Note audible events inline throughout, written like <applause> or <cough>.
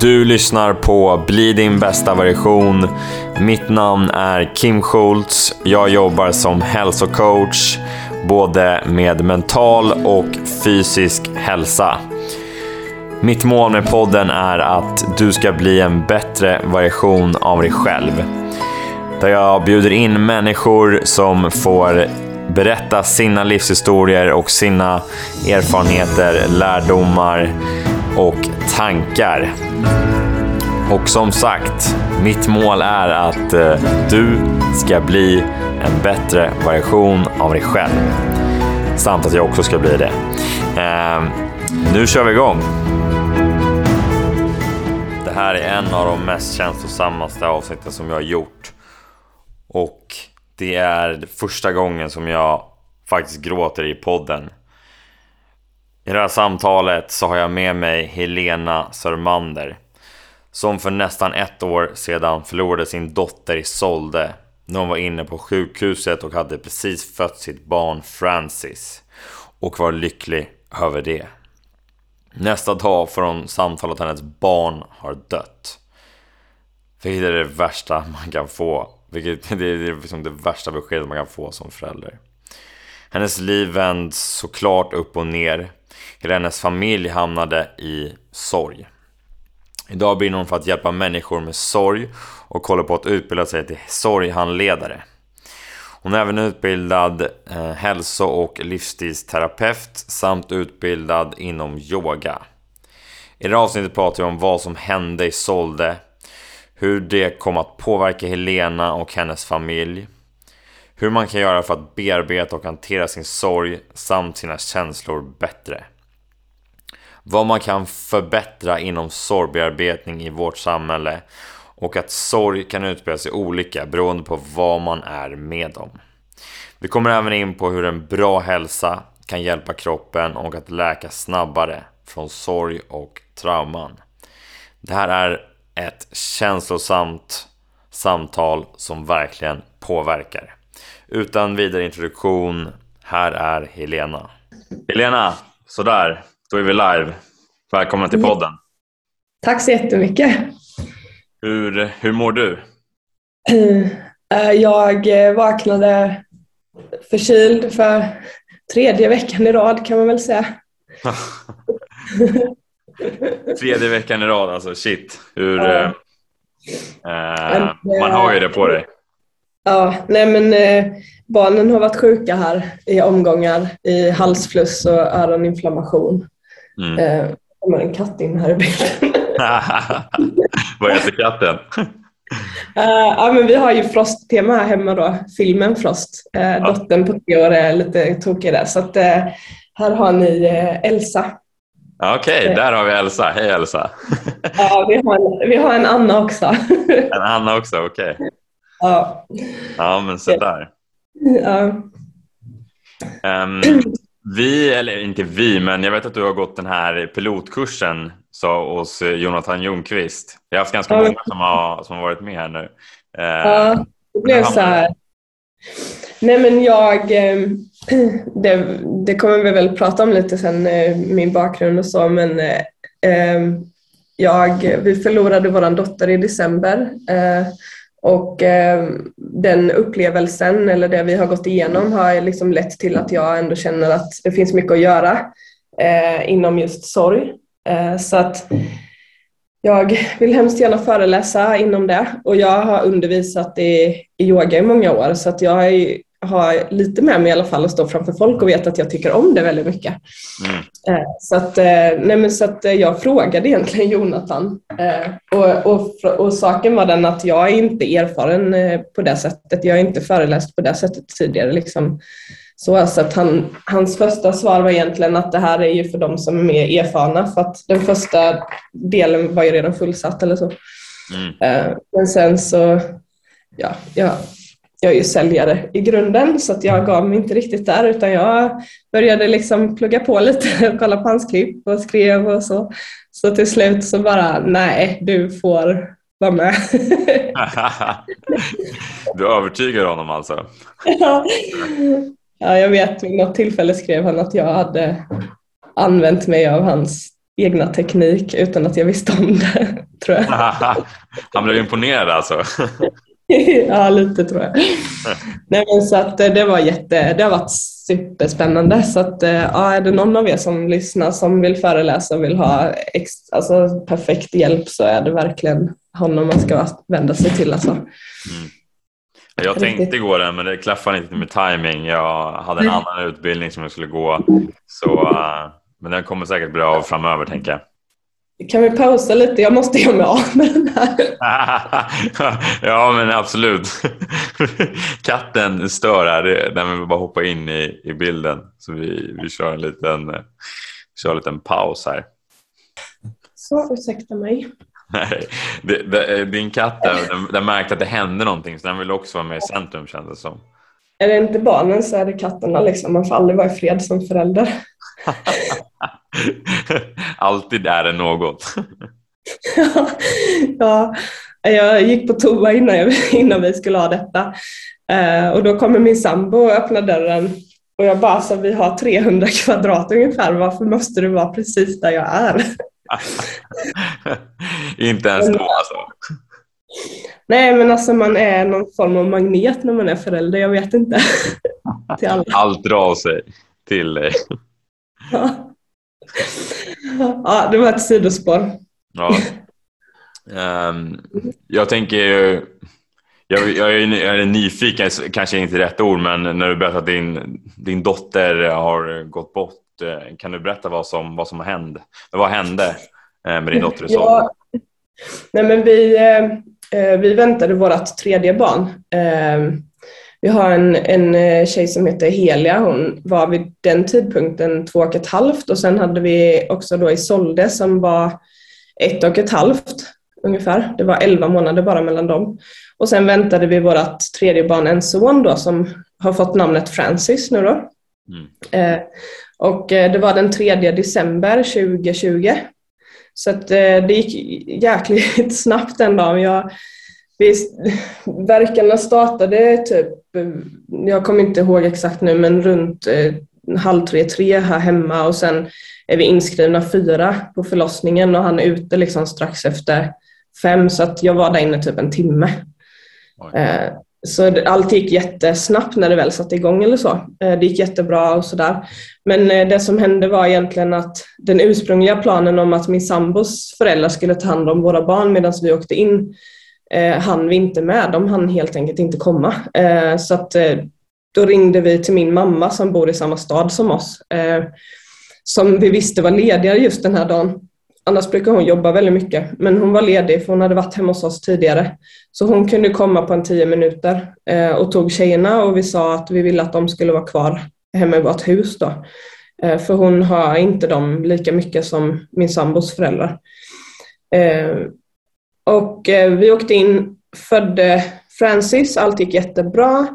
Du lyssnar på Bli din bästa version. Mitt namn är Kim Schultz. Jag jobbar som hälsocoach både med mental och fysisk hälsa. Mitt mål med podden är att du ska bli en bättre version av dig själv. Där jag bjuder in människor som får berätta sina livshistorier och sina erfarenheter, lärdomar och tankar. Och som sagt, mitt mål är att eh, du ska bli en bättre version av dig själv. Samt att jag också ska bli det. Eh, nu kör vi igång! Det här är en av de mest känslosammaste avsnitten som jag har gjort. Och det är första gången som jag faktiskt gråter i podden. I det här samtalet så har jag med mig Helena Sörmander som för nästan ett år sedan förlorade sin dotter i Solde när hon var inne på sjukhuset och hade precis fött sitt barn Francis och var lycklig över det. Nästa dag får hon samtal att hennes barn har dött. Vilket är det värsta man kan få. Vilket <laughs> det är liksom det värsta beskedet man kan få som förälder. Hennes liv vänds såklart upp och ner. Hela hennes familj hamnade i sorg. Idag brinner hon för att hjälpa människor med sorg och håller på att utbilda sig till sorghandledare. Hon är även utbildad eh, hälso och livsstilsterapeut samt utbildad inom yoga. I det här avsnittet pratar vi om vad som hände i Solde, hur det kom att påverka Helena och hennes familj, hur man kan göra för att bearbeta och hantera sin sorg samt sina känslor bättre. Vad man kan förbättra inom sorgbearbetning i vårt samhälle och att sorg kan utspela sig olika beroende på vad man är med om. Vi kommer även in på hur en bra hälsa kan hjälpa kroppen och att läka snabbare från sorg och trauman. Det här är ett känslosamt samtal som verkligen påverkar. Utan vidare introduktion, här är Helena. Helena, sådär, då är vi live. Välkommen till podden. Tack så jättemycket. Hur, hur mår du? Eh, jag vaknade förkyld för tredje veckan i rad kan man väl säga. <laughs> tredje veckan i rad alltså, shit. Hur, ja. eh, eh, man har ju det på dig. Ja, nej men eh, barnen har varit sjuka här i omgångar i halsfluss och öroninflammation. Mm. Eh, kommer en katt in här i bilden. <laughs> Vad heter katten? Uh, ja, men vi har ju Frost-tema här hemma då, filmen Frost. Uh, ja. Dottern på tre år är lite tokig där. Så att, uh, här har ni Elsa. Okej, okay, där har vi Elsa. Hej Elsa! ja, vi har, en, vi har en Anna också. <laughs> en Anna också, okej. Okay. Ja. ja, men så där. Ja. Um, vi, eller inte vi, men jag vet att du har gått den här pilotkursen så, hos Jonathan Ljungqvist. Jag har haft ganska ja. många som har, som har varit med här nu. Eh, ja, det blev så här. Nej men jag, ehm, <clears throat> det, det kommer vi väl prata om lite sen, eh, min bakgrund och så, men eh, ehm, jag, vi förlorade vår dotter i december och eh, den upplevelsen eller det vi har gått igenom har liksom lett till att jag ändå känner att det finns mycket att göra eh, inom just sorg. Eh, så att jag vill hemskt gärna föreläsa inom det och jag har undervisat i, i yoga i många år så att jag är har lite med mig i alla fall att stå framför folk och veta att jag tycker om det väldigt mycket. Mm. Eh, så, att, eh, nej men så att eh, jag frågade egentligen <laughs> Jonathan och, och, och, saken var den att jag är inte erfaren på det sättet. Jag är inte föreläst på det sättet tidigare. Liksom. Så, så att han, hans första svar var egentligen att det här är ju för de som är mer erfarna för att den första delen var ju redan fullsatt eller så. Mm. Men sen så, ja, ja jag är ju säljare i grunden så att jag gav mig inte riktigt där utan jag började liksom plugga på lite och kolla på hans klipp och skrev och så. Så till slut så bara, nej, du får vara med. <laughs> du övertygar honom alltså? ja. ja, jag vet vid något tillfälle skrev han att jag hade använt mig av hans egna teknik utan att jag visste om det, <laughs> tror jag. <laughs> Han blev imponerad alltså? <laughs> ja, lite tror jag. <laughs> Nej, men så att det var jätte, det har varit superspännande. Så att, ja, är det någon av er som lyssnar som vill föreläsa och vill ha ex, alltså, perfekt hjälp så är det verkligen honom man ska vända sig till. Alltså. Mm. Jag tänkte gå den men det klaffade inte med timing. Jag hade en annan utbildning som jag skulle gå. Så, men den kommer säkert bra framöver tänker jag. Kan vi pausa lite? Jag måste göra mig av med den här. <laughs> ja, men absolut. <laughs> Katten stör här. Den vill bara hoppa in i, i bilden. Så vi, vi kör, en liten, kör en liten paus här. Så, ursäkta mig. <laughs> Nej, det, det, din katt där, den, den märkte att det hände någonting så den vill också vara med i centrum kändes det som. Är det inte barnen så är det katterna liksom. Man får aldrig vara i fred som förälder. <laughs> Alltid är det något. <laughs> ja, jag gick på toa innan, jag, innan vi skulle ha detta. Uh, och då kommer min sambo och öppnar dörren och jag bara, så vi har 300 kvadrat ungefär, varför måste du vara precis där jag är? <laughs> Inte ens då alltså? Nej, men alltså man är någon form av magnet när man är förälder, jag vet inte. Allt drar sig till dig. ja. Ja, det var ett sidospår. Ja. Um, jag tänker jag, jag, är, jag är nyfiken, kanske inte rätt ord, men när du berättar att din, din dotter har gått bort, eh, kan du berätta vad som, vad som hände? Vad hände eh, med din dotter i ja. Nej, men vi, eh, vi väntade vårt tredje barn. Vi har en, en tjej som heter Helia. Hon var vid den tidpunkten två och ett halvt och sen hade vi också då Isolde som var ett och ett halvt ungefär. Det var elva månader bara mellan dem. Och sen väntade vi vårt tredje barn, en son då, som har fått namnet Francis nu då. Mm. Eh, och eh, det var den 3 december 2020. Så att, eh, det gick jäkligt <laughs> snabbt den dagen. Jag, vi, verkarna startade typ, jag kommer inte ihåg exakt nu, men runt eh, halv tre, tre här hemma och sen är vi inskrivna fyra på förlossningen och han är ute liksom strax efter fem så att jag var där inne typ en timme. Eh, så allt gick jättesnabbt när det väl satte igång eller så. Eh, det gick jättebra och sådär. Men eh, det som hände var egentligen att den ursprungliga planen om att min sambos föräldrar skulle ta hand om våra barn medan vi åkte in eh, hann vi inte med. De hann helt enkelt inte komma. Eh, så att, eh, då ringde vi till min mamma som bor i samma stad som oss. Eh, som vi visste var lediga just den här dagen. Annars brukar hon jobba väldigt mycket, men hon var ledig för hon hade varit hemma hos oss tidigare. Så hon kunde komma på en tio minuter eh, och tog tjejerna och vi sa att vi ville att de skulle vara kvar hemma i vårt hus då. Eh, för hon har inte dem lika mycket som min sambos föräldrar. Eh, och eh, vi åkte in, födde Francis, allt gick jättebra.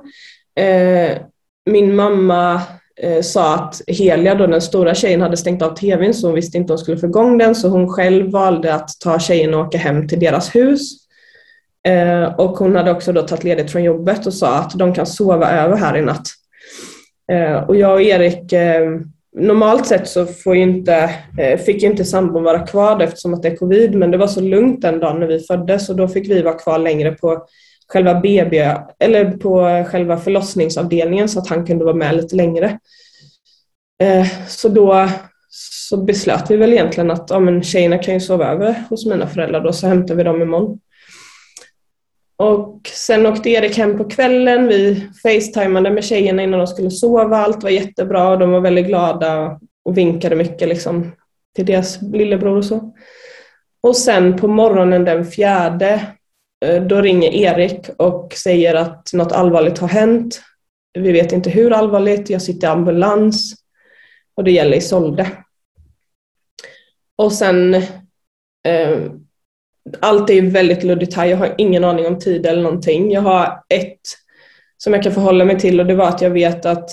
Eh, min mamma eh, sa att Helia, då den stora tjejen, hade stängt av tvn så hon visste inte om hon skulle få igång den så hon själv valde att ta tjejen och åka hem till deras hus. Och hon hade också då tagit ledigt från jobbet och sa att de kan sova över här i natt. Och jag och Erik, normalt sett så får inte, eh, fick fick inte sambon vara kvar eftersom att det är covid men det var så lugnt den dagen när vi föddes och då fick vi vara kvar längre på själva BB eller på själva förlossningsavdelningen så att han kunde vara med lite längre. Eh, så då så beslöt vi väl egentligen att ja, men tjejerna kan ju sova över hos mina föräldrar då så hämtar vi dem imorgon. Och sen åkte Erik hem på kvällen. Vi facetimade med tjejerna innan de skulle sova. Allt var jättebra och de var väldigt glada och vinkade mycket liksom, till deras lillebror och så. Och sen på morgonen den fjärde eh, då ringer Erik och säger att något allvarligt har hänt. Vi vet inte hur allvarligt, jag sitter i ambulans och det gäller Isolde. Och sen, eh, allt är väldigt luddigt här, jag har ingen aning om tid eller någonting. Jag har ett som jag kan förhålla mig till och det var att jag vet att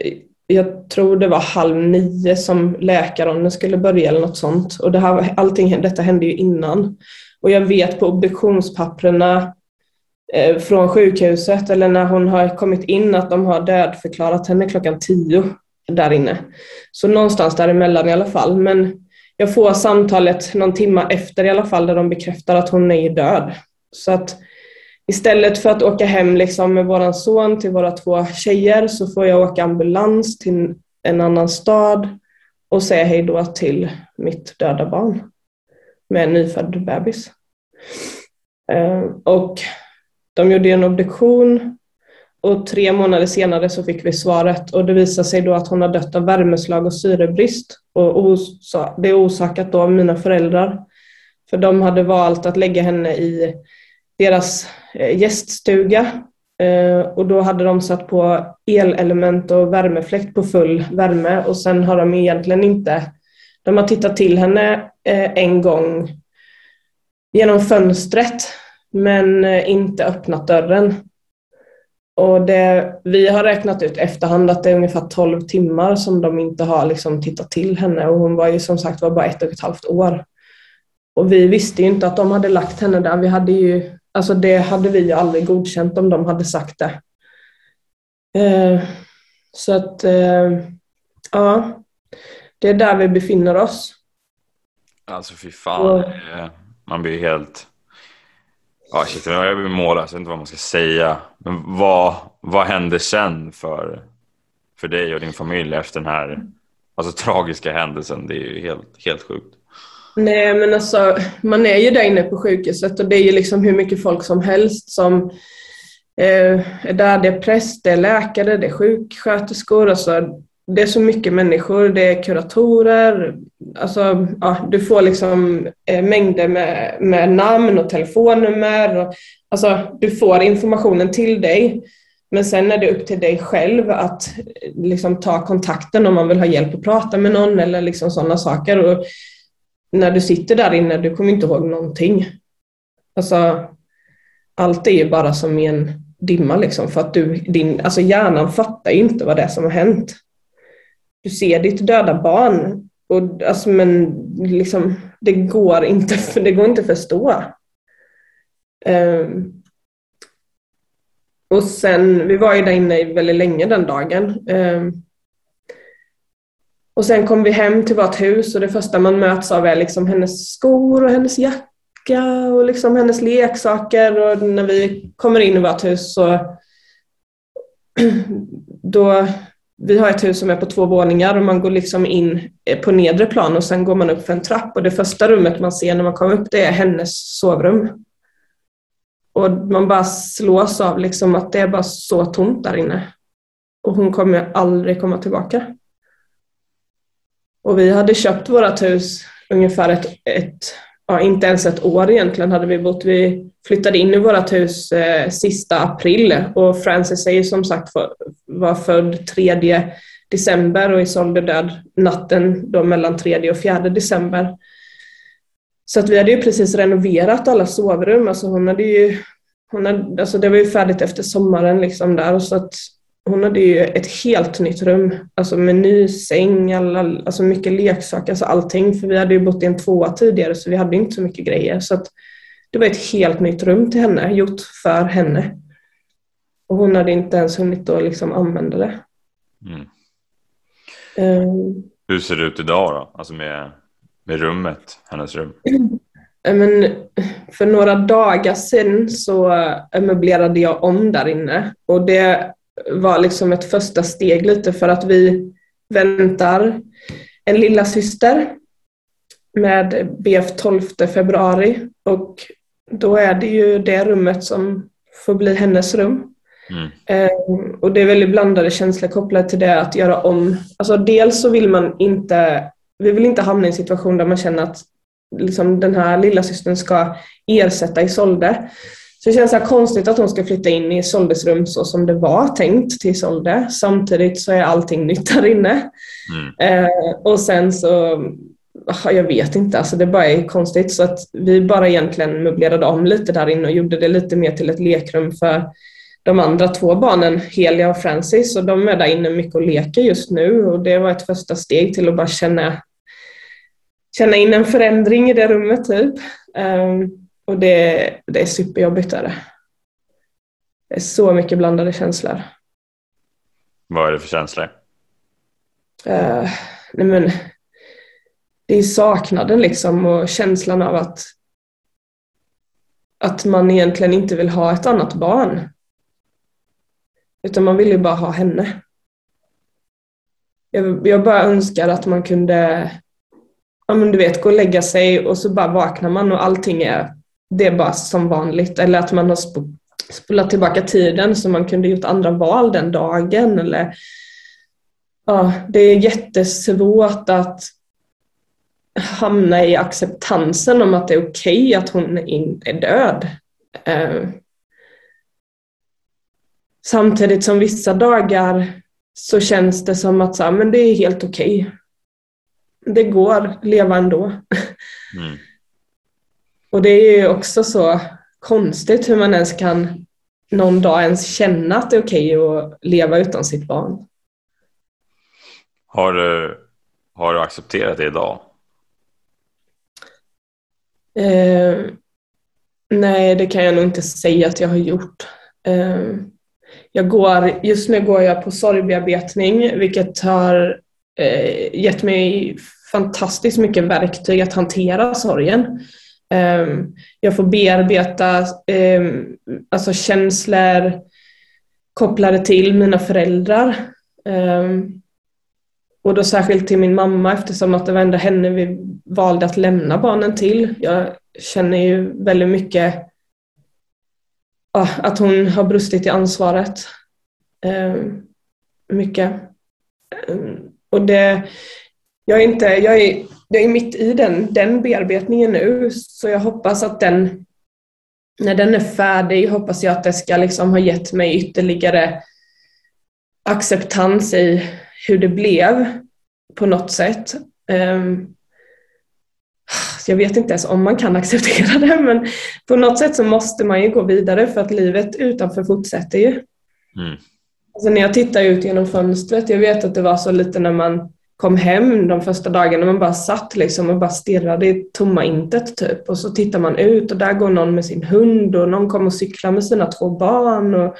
eh, jag tror det var halv nio som läkarronden skulle börja eller något sånt. Och det här, allting, detta hände ju innan. Och jag vet på obduktionspapperna eh, från sjukhuset eller när hon har kommit in att de har dödförklarat henne klockan tio där inne. Så någonstans däremellan i alla fall. Men jag får samtalet någon timma efter i alla fall där de bekräftar att hon är död. Så att istället för att åka hem liksom med våran son till våra två tjejer så får jag åka ambulans till en annan stad och säga hej då till mitt döda barn med en nyfödd bebis. Eh, och de gjorde en obduktion och tre månader senare så fick vi svaret och det visade sig då att hon har dött av värmeslag och syrebrist. Och det är orsakat då av mina föräldrar. För de hade valt att lägga henne i deras eh, gäststuga eh, och då hade de satt på elelement och värmefläkt på full värme och sen har de egentligen inte, de har tittat till henne eh, en gång genom fönstret men inte öppnat dörren. Och det, vi har räknat ut efterhand att det är ungefär 12 timmar som de inte har liksom tittat till henne och hon var ju som sagt var bara ett och ett halvt år. Och vi visste ju inte att de hade lagt henne där. Vi hade ju, alltså det hade vi ju aldrig godkänt om de hade sagt det. Eh, så att, eh, ja, det är där vi befinner oss. Alltså fy fan, och, man blir helt Ja, shit, jag blir mållös, jag vet inte vad man ska säga. Men vad, vad hände sen för, för dig och din familj efter den här alltså, tragiska händelsen? Det är ju helt, helt sjukt. Nej, men alltså man är ju där inne på sjukhuset och det är ju liksom hur mycket folk som helst som eh, är där. Det är präst, det är läkare, det är sjuksköterskor. Alltså, det är så mycket människor, det är kuratorer, alltså, ja, du får liksom eh, mängder med, med namn och telefonnummer. Och, alltså, du får informationen till dig. Men sen är det upp till dig själv att eh, liksom, ta kontakten om man vill ha hjälp att prata med någon eller liksom sådana saker. Och när du sitter där inne, du kommer inte ihåg någonting. Alltså, allt är ju bara som i en dimma liksom, för att du, din, alltså hjärnan fattar ju inte vad det är som har hänt du ser ditt döda barn, och, alltså, men liksom, det, går inte, <laughs> det går inte att förstå. Um, och sen, vi var ju där inne väldigt länge den dagen. Um, och sen kom vi hem till vårt hus och det första man möts av är liksom hennes skor och hennes jacka och liksom hennes leksaker. Och när vi kommer in i vårt hus så <clears throat> då vi har ett hus som är på två våningar och man går liksom in eh, på nedre plan och sen går man upp för en trapp och det första rummet man ser när man kommer upp det är hennes sovrum. Och man bara slås av liksom att det är bara så tomt där inne. Och hon kommer aldrig komma tillbaka. Och vi hade köpt vårt hus ungefär ett, ett ja, inte ens ett år egentligen hade vi bott. Vi flyttade in i vårt hus eh, sista april och Frances är ju som sagt för, var född 3 december och Isolde död natten då mellan 3 och 4 december. Så att vi hade ju precis renoverat alla sovrum. Alltså hon hade ju, hon hade, alltså det var ju färdigt efter sommaren liksom där. Så att hon hade ju ett helt nytt rum, alltså med ny säng, alla, alltså mycket leksaker, alltså allting. För vi hade ju bott i en tvåa tidigare så vi hade inte så mycket grejer. Så det var ett helt nytt rum till henne, gjort för henne. Och hon hade inte ens hunnit att liksom använda det. Mm. Um, Hur ser det ut idag då? Alltså med, med rummet, hennes rum? Men för några dagar sedan så möblerade jag om där inne och det var liksom ett första steg lite för att vi väntar en lilla syster med BF 12 februari och då är det ju det rummet som får bli hennes rum. Mm. Eh, och det är väldigt blandade känslor kopplat till det att göra om. Alltså dels så vill man inte, vi vill inte hamna i en situation där man känner att liksom den här lilla systern ska ersätta Isolde. Så det känns så konstigt att hon ska flytta in i Isoldes rum så som det var tänkt till Isolde. Samtidigt så är allting nytt där inne. Mm. Eh, och sen så jag vet inte, alltså det bara är konstigt. Så att vi bara egentligen möblerade om lite där inne och gjorde det lite mer till ett lekrum för de andra två barnen, Helia och Francis. Och de är där inne mycket och leker just nu och det var ett första steg till att bara känna, känna in en förändring i det rummet typ. Um, och det, det är superjobbigt. Är det. det är så mycket blandade känslor. Vad är det för känslor? Uh, nej men, det är saknaden liksom och känslan av att, att man egentligen inte vill ha ett annat barn. Utan man vill ju bara ha henne. Jag, jag bara önskar att man kunde, ja men du vet, gå och lägga sig och så bara vaknar man och allting är, det är bara som vanligt. Eller att man har spolat tillbaka tiden så man kunde gjort andra val den dagen. Eller, ja, det är jättesvårt att hamna i acceptansen om att det är okej okay att hon är död. Eh, samtidigt som vissa dagar så känns det som att så här, ah, men det är helt okej. Okay. Det går att leva ändå. Mm. Och det är ju också så konstigt hur man ens kan någon dag ens känna att det är okej okay att leva utan sitt barn. Har du, har du accepterat det idag? Eh, nej, det kan jag nog inte säga att jag har gjort. Eh, jag går, just nu går jag på sorgbearbetning, vilket har eh, gett mig fantastiskt mycket verktyg att hantera sorgen. Ehm, jag får bearbeta ehm, alltså känslor kopplade till mina föräldrar. Ehm, och då särskilt till min mamma eftersom att det var ändå henne vi valde att lämna barnen till. Jag känner ju väldigt mycket ah, att hon har brustit i ansvaret. Mycket. Och det, jag är, inte, jag är, jag är mitt i den, den bearbetningen nu så jag hoppas att den, när den är färdig, hoppas jag att det ska liksom ha gett mig ytterligare acceptans i hur det blev på något sätt. Um, jag vet inte ens om man kan acceptera det, men på något sätt så måste man ju gå vidare för att livet utanför fortsätter ju. Mm. Alltså när jag tittar ut genom fönstret, jag vet att det var så lite när man kom hem de första dagarna, man bara satt liksom och bara stirrade i tomma intet typ. Och så tittar man ut och där går någon med sin hund och någon kommer och cyklar med sina två barn. Och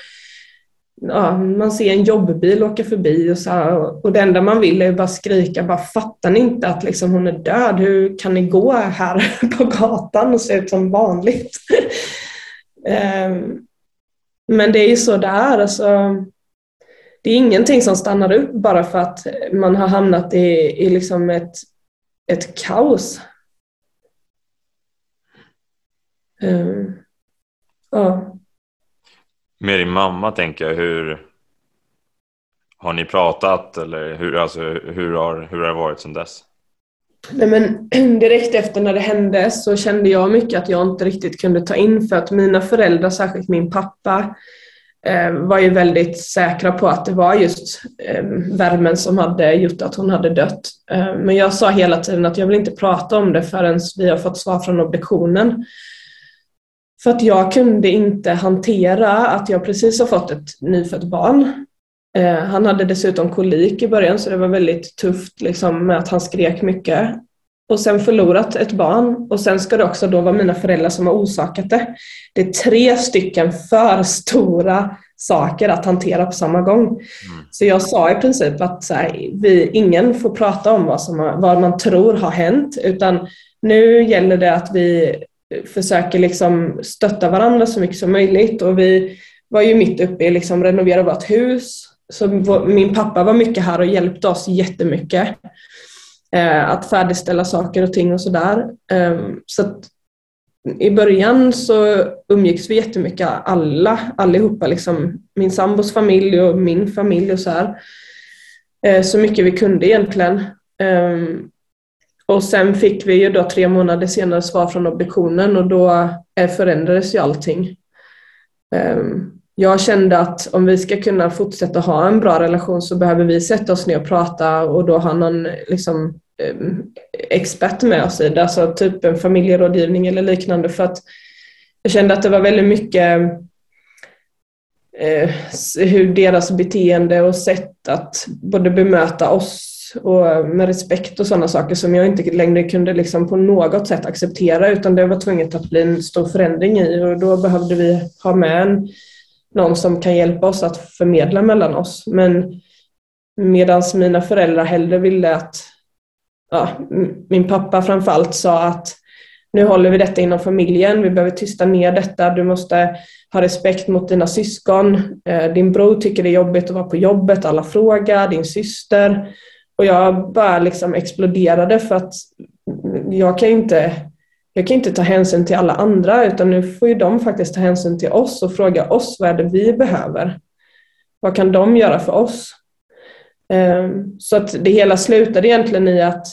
ja, man ser en jobbbil åka förbi och, så här, och det enda man vill är bara skrika, bara fattar ni inte att liksom hon är död? Hur kan ni gå här <laughs> på gatan och se ut som vanligt? um, <laughs> men det är ju så det är. Alltså, det är ingenting som stannar upp bara för att man har hamnat i, i liksom ett, ett kaos. Um, ja. Med din mamma tänker jag, hur har ni pratat eller hur, alltså, hur, har, hur har det varit sedan dess? Nej, men <clears throat> direkt efter när det hände så kände jag mycket att jag inte riktigt kunde ta in för att mina föräldrar, särskilt min pappa, Eh, var ju väldigt säkra på att det var just eh, värmen som hade gjort att hon hade dött. Eh, men jag sa hela tiden att jag vill inte prata om det förrän vi har fått svar från obduktionen. För att jag kunde inte hantera att jag precis har fått ett nyfött barn. Han hade dessutom kolik i början så det var väldigt tufft liksom, med att han skrek mycket. Och sen förlorat ett barn och sen ska det också då vara mina föräldrar som har orsakat det. Det är tre stycken för stora saker att hantera på samma gång. Mm. Så jag sa i princip att så här, vi, ingen får prata om vad, som har, vad man tror har hänt utan nu gäller det att vi försöker liksom stötta varandra så mycket som möjligt. Och vi var ju mitt uppe i liksom renovera vårt hus. Så min pappa var mycket här och hjälpte oss jättemycket. Eh, att färdigställa saker och ting och sådär. Eh, så att i början så umgicks vi jättemycket alla, allihopa. Liksom, min sambos familj och min familj och så här. Eh, så mycket vi kunde egentligen. Eh, och sen fick vi ju då tre månader senare svar från obduktionen och då eh, förändrades ju allting. Ehm, jag kände att om vi ska kunna fortsätta ha en bra relation så behöver vi sätta oss ner och prata och då ha någon liksom, expert med oss i det, alltså typ en familjerådgivning eller liknande. För att jag kände att det var väldigt mycket eh, hur deras beteende och sätt att både bemöta oss och eh, med respekt och sådana saker som jag inte längre kunde liksom på något sätt acceptera. Utan det var tvunget att bli en stor förändring i och då behövde vi ha med en, någon som kan hjälpa oss att förmedla mellan oss. Men medan mina föräldrar hellre ville att ja, min pappa framförallt sa att nu håller vi detta inom familjen, vi behöver tysta ner detta, du måste ha respekt mot dina syskon, eh, din bror tycker det är jobbigt att vara på jobbet, alla frågar, din syster. Och jag bara liksom exploderade för att jag kan inte jag kan inte ta hänsyn till alla andra utan nu får ju de faktiskt ta hänsyn till oss och fråga oss vad är det vi behöver. Vad kan de göra för oss? Ehm, så att det hela slutade egentligen i att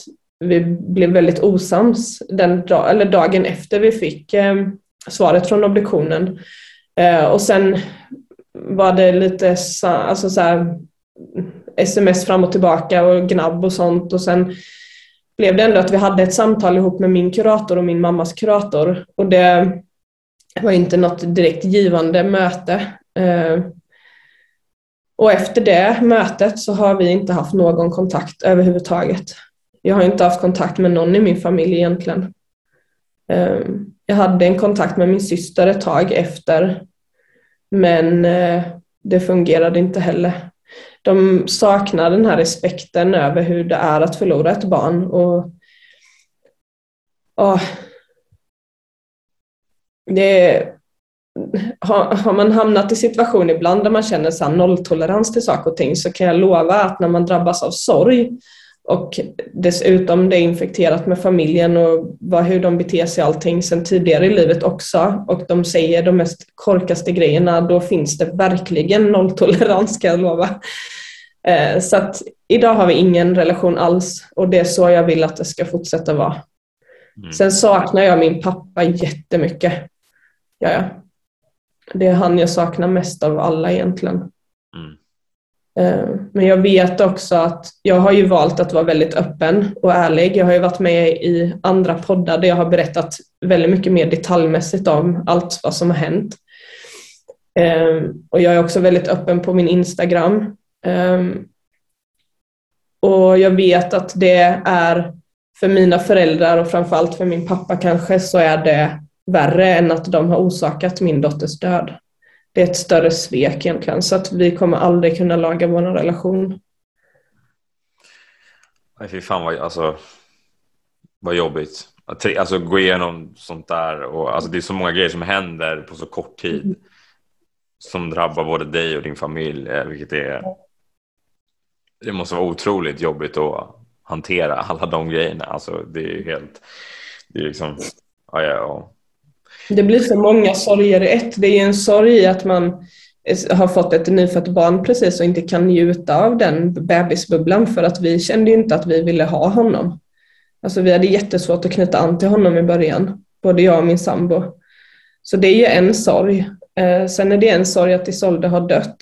vi blev väldigt osams den dag, eller dagen efter vi fick ehm, svaret från obduktionen. Ehm, och sen var det lite alltså så här, sms fram och tillbaka och gnabb och sånt och sen blev det ändå att vi hade ett samtal ihop med min kurator och min mammas kurator och det var inte något direkt givande möte. Eh, och efter det mötet så har vi inte haft någon kontakt överhuvudtaget. Jag har inte haft kontakt med någon i min familj egentligen. Eh, jag hade en kontakt med min syster ett tag efter, men eh, det fungerade inte heller. De saknar den här respekten över hur det är att förlora ett barn. Och, och det, har, har, man hamnat i situation ibland där man känner så nolltolerans till saker och ting så kan jag lova att när man drabbas av sorg och dessutom det är infekterat med familjen och vad, hur de beter sig allting sen tidigare i livet också och de säger de mest korkaste grejerna, då finns det verkligen nolltolerans kan jag lova. Eh, så att idag har vi ingen relation alls och det är så jag vill att det ska fortsätta vara. Mm. Sen saknar jag min pappa jättemycket. Ja, ja. Det är han jag saknar mest av alla egentligen. Mm. Eh, men jag vet också att jag har ju valt att vara väldigt öppen och ärlig. Jag har ju varit med i andra poddar där jag har berättat väldigt mycket mer detaljmässigt om allt vad som har hänt. Eh, och jag är också väldigt öppen på min Instagram. Eh, och jag vet att det är för mina föräldrar och framförallt för min pappa kanske så är det värre än att de har orsakat min dotters död. Det är ett större svek egentligen så att vi kommer aldrig kunna laga vår relation. Nej fy fan vad, alltså, vad jobbigt. Att alltså, gå igenom sånt där och alltså, det är så många grejer som händer på så kort tid. Mm. Som drabbar både dig och din familj eh, vilket är det måste vara otroligt jobbigt att hantera alla de grejerna. Alltså det är helt, det är liksom, ja, ja, det blir så många sorger i ett. Det är en sorg i att man har fått ett nyfött barn precis och inte kan njuta av den bebisbubblan för att vi kände ju inte att vi ville ha honom. Alltså vi hade jättesvårt att knyta an till honom i början, både jag och min sambo. Så det är ju en sorg. Eh, sen är det en sorg att Isolde har dött.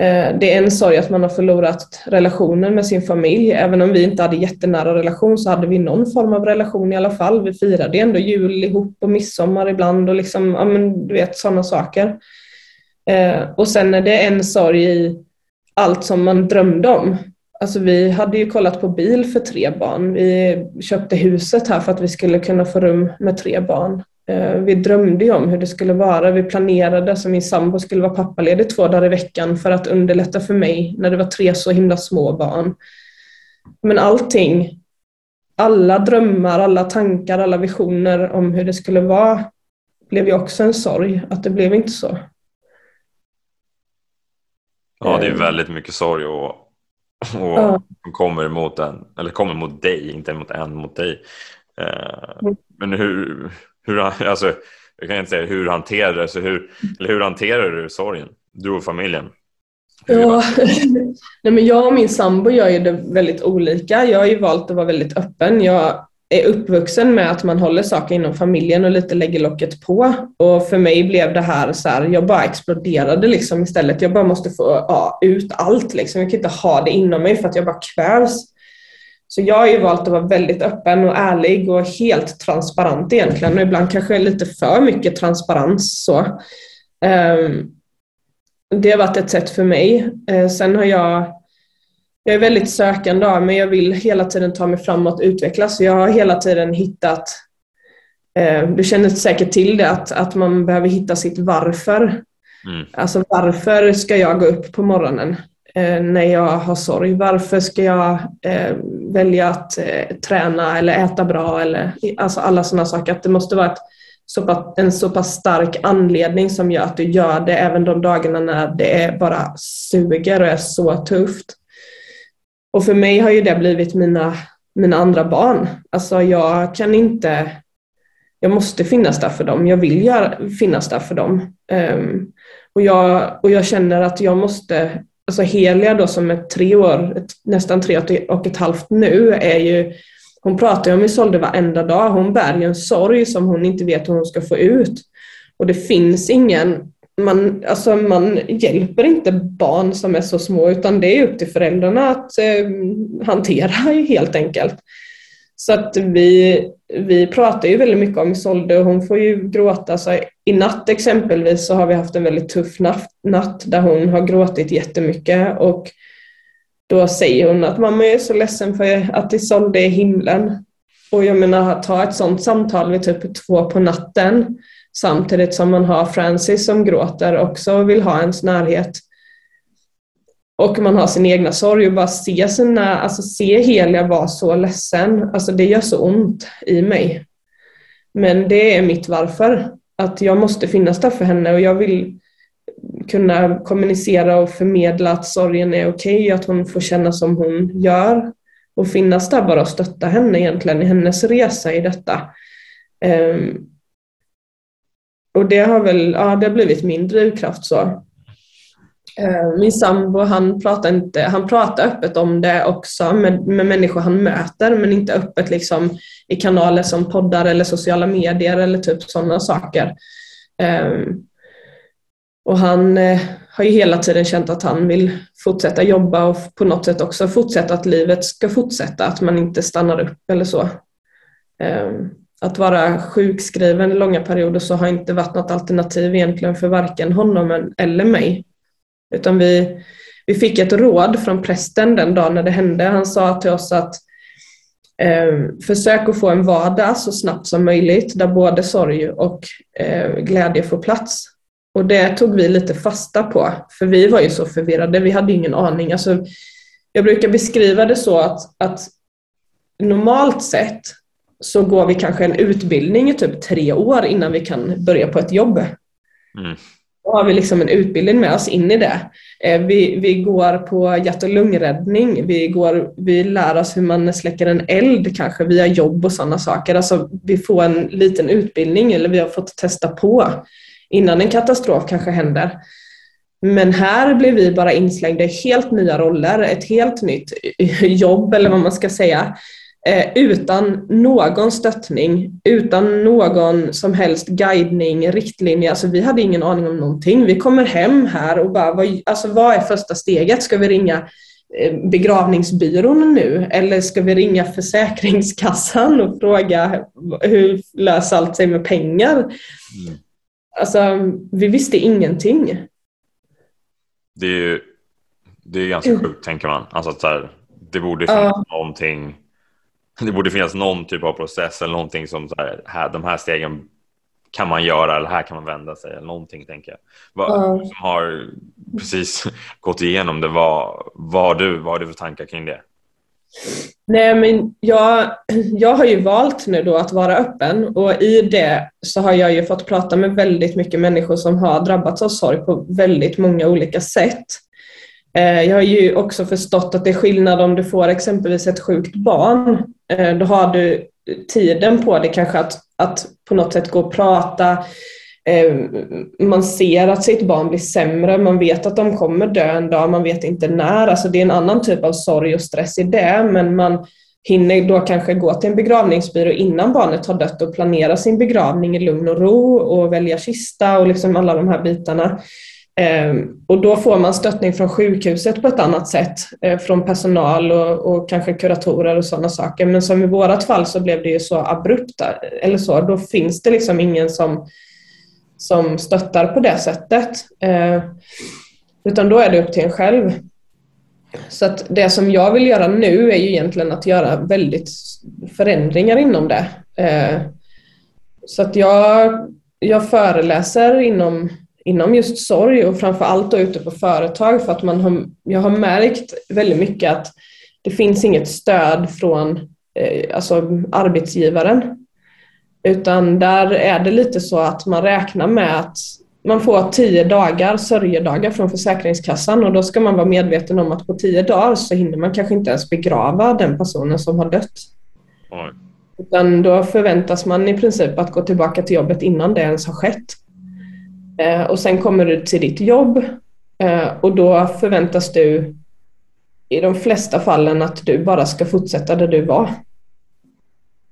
Eh, det är en sorg att man har förlorat relationen med sin familj. Även om vi inte hade jättenära relation så hade vi någon form av relation i alla fall. Vi firade ändå jul ihop och midsommar ibland och liksom, ja men du vet sådana saker. Eh, och sen är det en sorg i allt som man drömde om. Alltså vi hade ju kollat på bil för tre barn. Vi köpte huset här för att vi skulle kunna få rum med tre barn. Eh, vi drömde ju om hur det skulle vara. Vi planerade, så min sambo skulle vara pappaledig två dagar i veckan för att underlätta för mig när det var tre så himla små barn. Men allting, alla drömmar, alla tankar, alla visioner om hur det skulle vara blev ju också en sorg att det blev inte så. Ja, det är eh. väldigt mycket sorg och, och ja. kommer mot en, eller kommer mot dig, inte mot en, mot dig. Eh, mm. Men hur, hur, alltså, jag kan inte säga hur hanterar du, hur, eller hur hanterar du sorgen? Du och familjen? Ja, <laughs> Nej, men jag och min sambo gör ju det väldigt olika. Jag har ju valt att vara väldigt öppen. Jag är uppvuxen med att man håller saker inom familjen och lite lägger locket på. Och för mig blev det här så här, jag bara exploderade liksom istället. Jag bara måste få ja, ut allt liksom. Jag kan inte ha det inom mig för att jag bara kvävs. Så jag har ju valt att vara väldigt öppen och ärlig och helt transparent egentligen och ibland kanske lite för mycket transparens. Så. Ehm, det har varit ett sätt för mig. Eh, sen har jag jag är väldigt sökande av men jag vill hela tiden ta mig framåt och utvecklas. Så jag har hela tiden hittat, eh, du känner säkert till det, att, att man behöver hitta sitt varför. Mm. Alltså varför ska jag gå upp på morgonen? Eh, när jag har sorg? Varför ska jag eh, välja att eh, träna eller äta bra? Eller, alltså alla sådana saker. Att det måste vara ett, så pass, en så pass stark anledning som gör att du gör det även de dagarna när det bara suger och är så tufft. Och för mig har ju det blivit mina, mina andra barn. Alltså jag kan inte jag måste finnas där för dem. Jag vill göra, finnas där för dem. Um, och, jag, och jag känner att jag måste, alltså Helia då som är tre år, ett, nästan tre och ett halvt nu, är ju, hon pratar ju om Isolde varenda dag. Hon bär ju en sorg som hon inte vet hur hon ska få ut. Och det finns ingen, man, alltså man hjälper inte barn som är så små utan det är upp till föräldrarna att eh, hantera <laughs> helt enkelt. Så att vi, vi pratar ju väldigt mycket om Isolde och hon får ju gråta. Så I natt exempelvis så har vi haft en väldigt tuff natt, där hon har gråtit jättemycket och då säger hon att mamma är så ledsen för att Isolde är himlen. Och jag menar att ta ett sånt samtal vid typ två på natten samtidigt som man har Francis som gråter också och vill ha ens närhet och man har sin egna sorg och bara se sina, alltså se Helia vara så ledsen, alltså det gör så ont i mig. Men det är mitt varför, att jag måste finnas där för henne och jag vill kunna kommunicera och förmedla att sorgen är okej, okay, att hon får känna som hon gör och finnas där bara och stötta henne egentligen i hennes resa i detta. Um, och det har väl, ja det har blivit min drivkraft så. Eh, min sambo han pratar, inte, han pratar öppet om det också med, med människor han möter men inte öppet liksom i kanaler som poddar eller sociala medier eller typ sådana saker. Ehm, och han eh, har ju hela tiden känt att han vill fortsätta jobba och på något sätt också fortsätta att livet ska fortsätta, att man inte stannar upp eller så. Ehm, att vara sjukskriven i långa perioder så har inte varit något alternativ egentligen för varken honom eller mig. Utan vi, vi fick ett råd från prästen den dagen när det hände. Han sa till oss att eh, försök att få en vardag så snabbt som möjligt där både sorg och eh, glädje får plats. Och det tog vi lite fasta på, för vi var ju så förvirrade, vi hade ingen aning. Alltså, jag brukar beskriva det så att, att normalt sett så går vi kanske en utbildning i typ tre år innan vi kan börja på ett jobb. Mm. Då har vi liksom en utbildning med oss in i det. Eh, vi, vi går på hjärt och lungräddning, vi, går, vi lär oss hur man släcker en eld kanske via jobb och sådana saker. Alltså vi får en liten utbildning eller vi har fått testa på innan en katastrof kanske händer. Men här blir vi bara inslängda i helt nya roller, ett helt nytt jobb eller vad man ska säga. Eh, utan någon stöttning, utan någon som helst guidning, riktlinje. Alltså vi hade ingen aning om någonting. Vi kommer hem här och bara, vad, alltså vad är första steget? Ska vi ringa eh, begravningsbyrån nu eller ska vi ringa Försäkringskassan och fråga hur löser allt sig med pengar? Mm. Alltså, vi visste ingenting. Det är ju det är ganska sjukt, mm. tänker man. Alltså att här, det borde finnas uh. någonting det borde finnas någon typ av process eller någonting som så här, här, de här stegen kan man göra eller här kan man vända sig eller någonting tänker jag. Vad, mm. som har precis <laughs> gått igenom det, vad, vad, har du, vad har du för tankar kring det? Nej, men jag, jag har ju valt nu då att vara öppen och i det så har jag ju fått prata med väldigt mycket människor som har drabbats av sorg på väldigt många olika sätt. Eh, jag har ju också förstått att det är skillnad om du får exempelvis ett sjukt barn. Eh, då har du tiden på dig kanske att, att på något sätt gå och prata. Eh, man ser att sitt barn blir sämre, man vet att de kommer dö en dag, man vet inte när. Alltså det är en annan typ av sorg och stress i det, men man hinner då kanske gå till en begravningsbyrå innan barnet har dött och planera sin begravning i lugn och ro och välja kista och liksom alla de här bitarna. Ehm, och då får man stöttning från sjukhuset på ett annat sätt, eh, från personal och, och kanske kuratorer och sådana saker. Men som i vårat fall så blev det ju så abrupt, eller så, då finns det liksom ingen som, som stöttar på det sättet. Ehm, utan då är det upp till en själv. Så att det som jag vill göra nu är ju egentligen att göra väldigt förändringar inom det. Ehm, så att jag, jag föreläser inom inom just sorg och framför allt då ute på företag för att man har, jag har märkt väldigt mycket att det finns inget stöd från eh, alltså arbetsgivaren. Utan där är det lite så att man räknar med att man får tio dagar sörjedagar från Försäkringskassan och då ska man vara medveten om att på tio dagar så hinner man kanske inte ens begrava den personen som har dött. Oj. Utan då förväntas man i princip att gå tillbaka till jobbet innan det ens har skett. Eh, och sen kommer du till ditt jobb eh, och då förväntas du i de flesta fallen att du bara ska fortsätta där du var.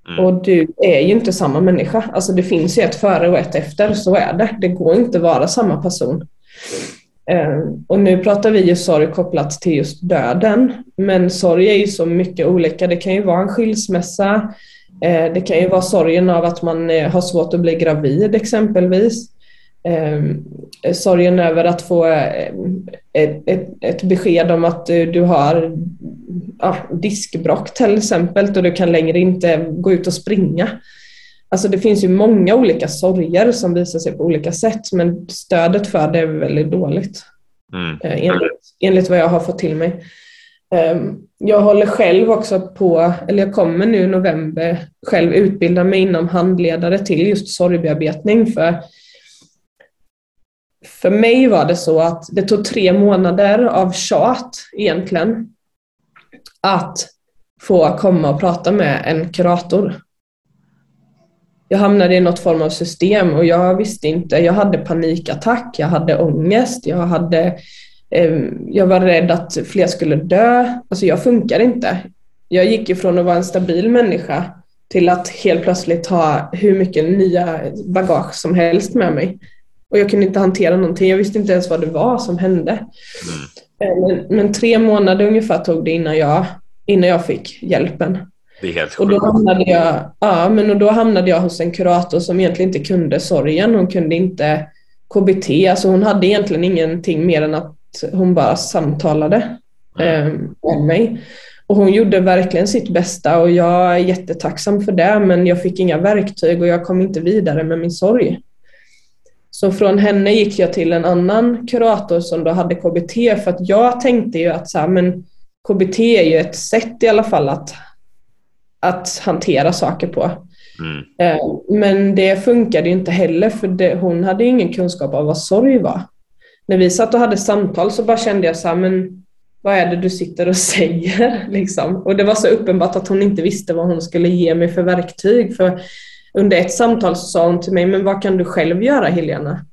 Mm. Och du är ju inte samma människa. Alltså det finns ju ett före och ett efter, så är det. Det går inte att vara samma person. Eh, och nu pratar vi ju sorg kopplat till just döden. Men sorg är ju så mycket olika. Det kan ju vara en skilsmässa. Det kan ju vara sorgen av att man har svårt att bli gravid exempelvis. Sorgen över att få ett, ett, ett besked om att du, du har ja, diskbrock till exempel och du kan längre inte gå ut och springa. Alltså det finns ju många olika sorger som visar sig på olika sätt men stödet för det är väldigt dåligt. Mm. Eh, enligt, enligt vad jag har fått till mig. Ehm, jag håller själv också på, eller jag kommer nu i november själv utbilda mig inom handledare till just sorgbearbetning för för mig var det så att det tog tre månader av tjat egentligen att få komma och prata med en kurator. Jag hamnade i något form av system och jag visste inte. Jag hade panikattack, jag hade ångest, jag, hade, eh, jag var rädd att fler skulle dö. Alltså jag funkar inte. Jag gick ifrån att vara en stabil människa till att helt plötsligt ha hur mycket nya bagage som helst med mig. Och jag kunde inte hantera någonting. Jag visste inte ens vad det var som hände. Mm. Men, men, tre månader ungefär tog det innan jag, innan jag fick hjälpen. Det är helt och då hamnade jag, ja, men och då hamnade jag hos en kurator som egentligen inte kunde sorgen. Hon kunde inte KBT. Alltså hon hade egentligen ingenting mer än att hon bara samtalade mm. eh, med mig. Och hon gjorde verkligen sitt bästa och jag är jättetacksam för det men jag fick inga verktyg och jag kom inte vidare med min sorg. Så från henne gick jag till en annan kurator som då hade KBT för att jag tänkte ju att så här, men KBT är ju ett sätt i alla fall att, att hantera saker på. Mm. Eh, men det funkade ju inte heller för det, hon hade ingen kunskap av vad sorg var. När vi satt och hade samtal så bara kände jag så här, men vad är det du sitter och <laughs> säger? Liksom. Och det var så uppenbart att hon inte visste vad hon skulle ge mig för verktyg. För under ett samtal så sa hon till mig, men vad kan du själv göra Helena?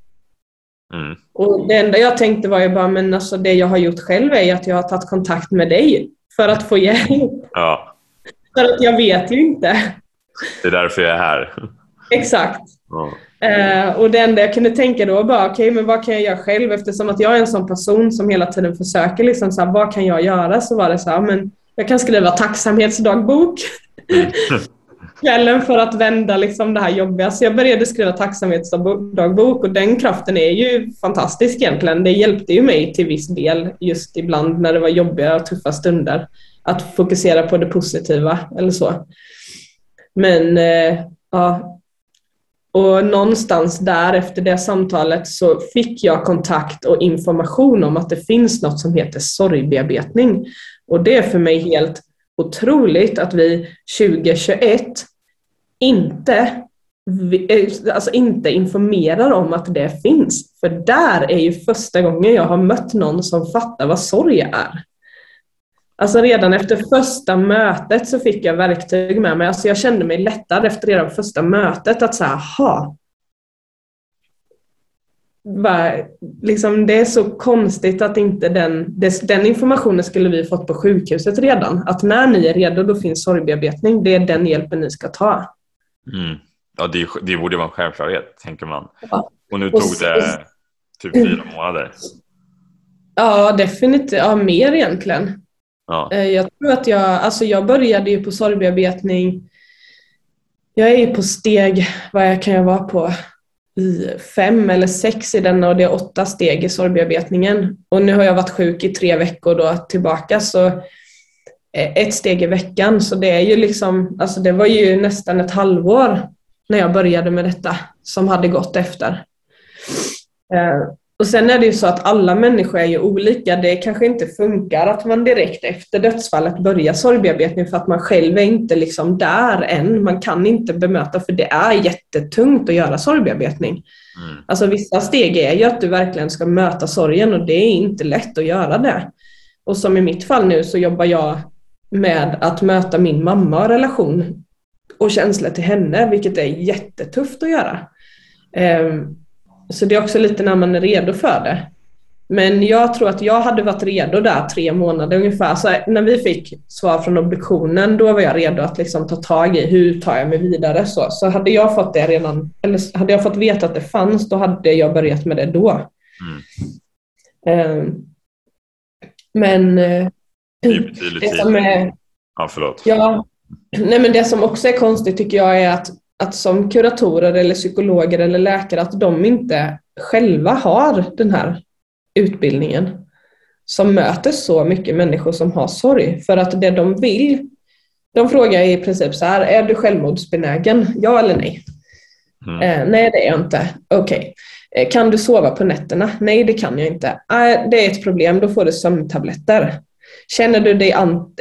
Mm. Och det enda jag tänkte var ju bara, men alltså det jag har gjort själv är att jag har tagit kontakt med dig för att få hjälp. Ja. För att jag vet ju inte. Det är därför jag är här. Exakt. Ja. Uh, och det enda jag kunde tänka då var bara, okej, okay, men vad kan jag göra själv? Eftersom att jag är en sån person som hela tiden försöker, liksom, så här, vad kan jag göra? Så var det så här, men jag kan skriva tacksamhetsdagbok. Mm kvällen för att vända liksom det här jobbiga. Så jag började skriva tacksamhetsdagbok och den kraften är ju fantastisk egentligen. Det hjälpte ju mig till viss del just ibland när det var jobbiga och tuffa stunder att fokusera på det positiva eller så. Men eh, ja, och någonstans där efter det samtalet så fick jag kontakt och information om att det finns något som heter sorgbearbetning. Och det är för mig helt otroligt att vi 2021 inte, eh, alltså inte informerar om att det finns. För där är ju första gången jag har mött någon som fattar vad sorg är. Alltså redan efter första mötet så fick jag verktyg med mig. Alltså jag kände mig lättad efter redan första mötet att säga, aha, bara, liksom, det är så konstigt att inte den, det, den informationen skulle vi fått på sjukhuset redan. Att när ni är redo då finns sorgbearbetning. Det är den hjälpen ni ska ta. Mm. Ja, det, det borde vara en självklarhet, tänker man. Ja. Och nu tog det typ fyra månader. Ja, definitivt. Ja, mer egentligen. Ja. Eh, jag tror att jag, alltså jag började ju på sorgbearbetning. Jag är ju på steg, vad kan jag vara på? I fem eller sex i denna och det är åtta steg i sorgbearbetningen. Och nu har jag varit sjuk i tre veckor då tillbaka så eh, ett steg i veckan. Så det är ju liksom, alltså det var ju nästan ett halvår när jag började med detta som hade gått efter. Eh, och sen är det ju så att alla människor är ju olika. Det kanske inte funkar att man direkt efter dödsfallet börjar sorgbearbetning för att man själv är inte liksom där än. Man kan inte bemöta för det är jättetungt att göra sorgbearbetning. Mm. Alltså vissa steg är ju att du verkligen ska möta sorgen och det är inte lätt att göra det. Och som i mitt fall nu så jobbar jag med att möta min mamma och relation och känslor till henne, vilket är jättetufft att göra. Um, så det är också lite när man är redo för det. Men jag tror att jag hade varit redo där tre månader ungefär. Så när vi fick svar från obduktionen, då var jag redo att liksom ta tag i hur tar jag mig vidare. Så, så hade jag fått det redan, eller hade jag fått veta att det fanns, då hade jag börjat med det då. Mm. Um, men eh, det, är betydligt det som är, Ja, förlåt. Ja, nej men det som också är konstigt tycker jag är att att som kuratorer eller psykologer eller läkare att de inte själva har den här utbildningen som möter så mycket människor som har sorg. För att det de vill, de frågar i princip så här, är du självmordsbenägen? Ja eller nej? Mm. Eh, nej, det är jag inte. Okej. Okay. Eh, kan du sova på nätterna? Nej, det kan jag inte. Eh, det är ett problem, då får du sömntabletter. Känner du dig,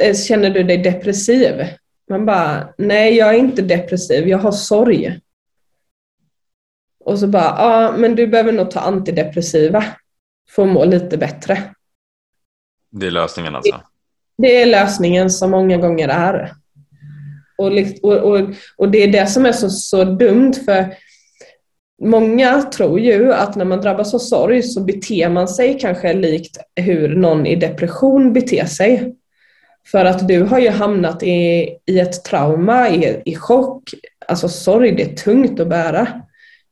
eh, känner du dig depressiv? Man bara, nej jag är inte depressiv, jag har sorg. Och så bara, ja men du behöver nog ta antidepressiva för att må lite bättre. Det är lösningen alltså? Det, det är lösningen som många gånger är. Och, och, och, och det är det som är så, så dumt för Många tror ju att när man drabbas av sorg så beter man sig kanske likt hur någon i depression beter sig. För att du har ju hamnat i, i ett trauma, i, i chock. Alltså sorg, det är tungt att bära.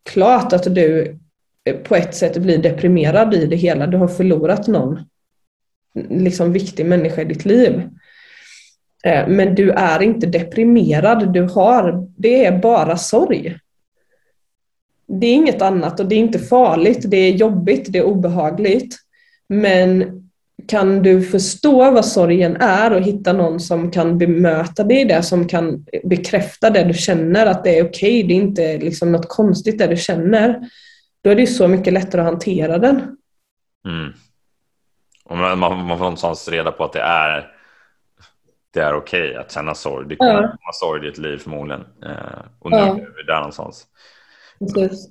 Klart att du eh, på ett sätt blir deprimerad i det hela. Du har förlorat någon liksom viktig människa i ditt liv. Eh, men du är inte deprimerad. Du har, det är bara sorg. Det är inget annat och det är inte farligt. Det är jobbigt, det är obehagligt. Men kan du förstå vad sorgen är och hitta någon som kan bemöta dig i det, som kan bekräfta det du känner, att det är okej, okay, det är inte liksom något konstigt det du känner, då är det så mycket lättare att hantera den. Mm. Och man, man, får någonstans reda på att det är det är okej okay att känna sorg. Det kommer ja. komma sorg i ditt liv förmodligen. Eh, och nu ja. är vi där någonstans. Precis.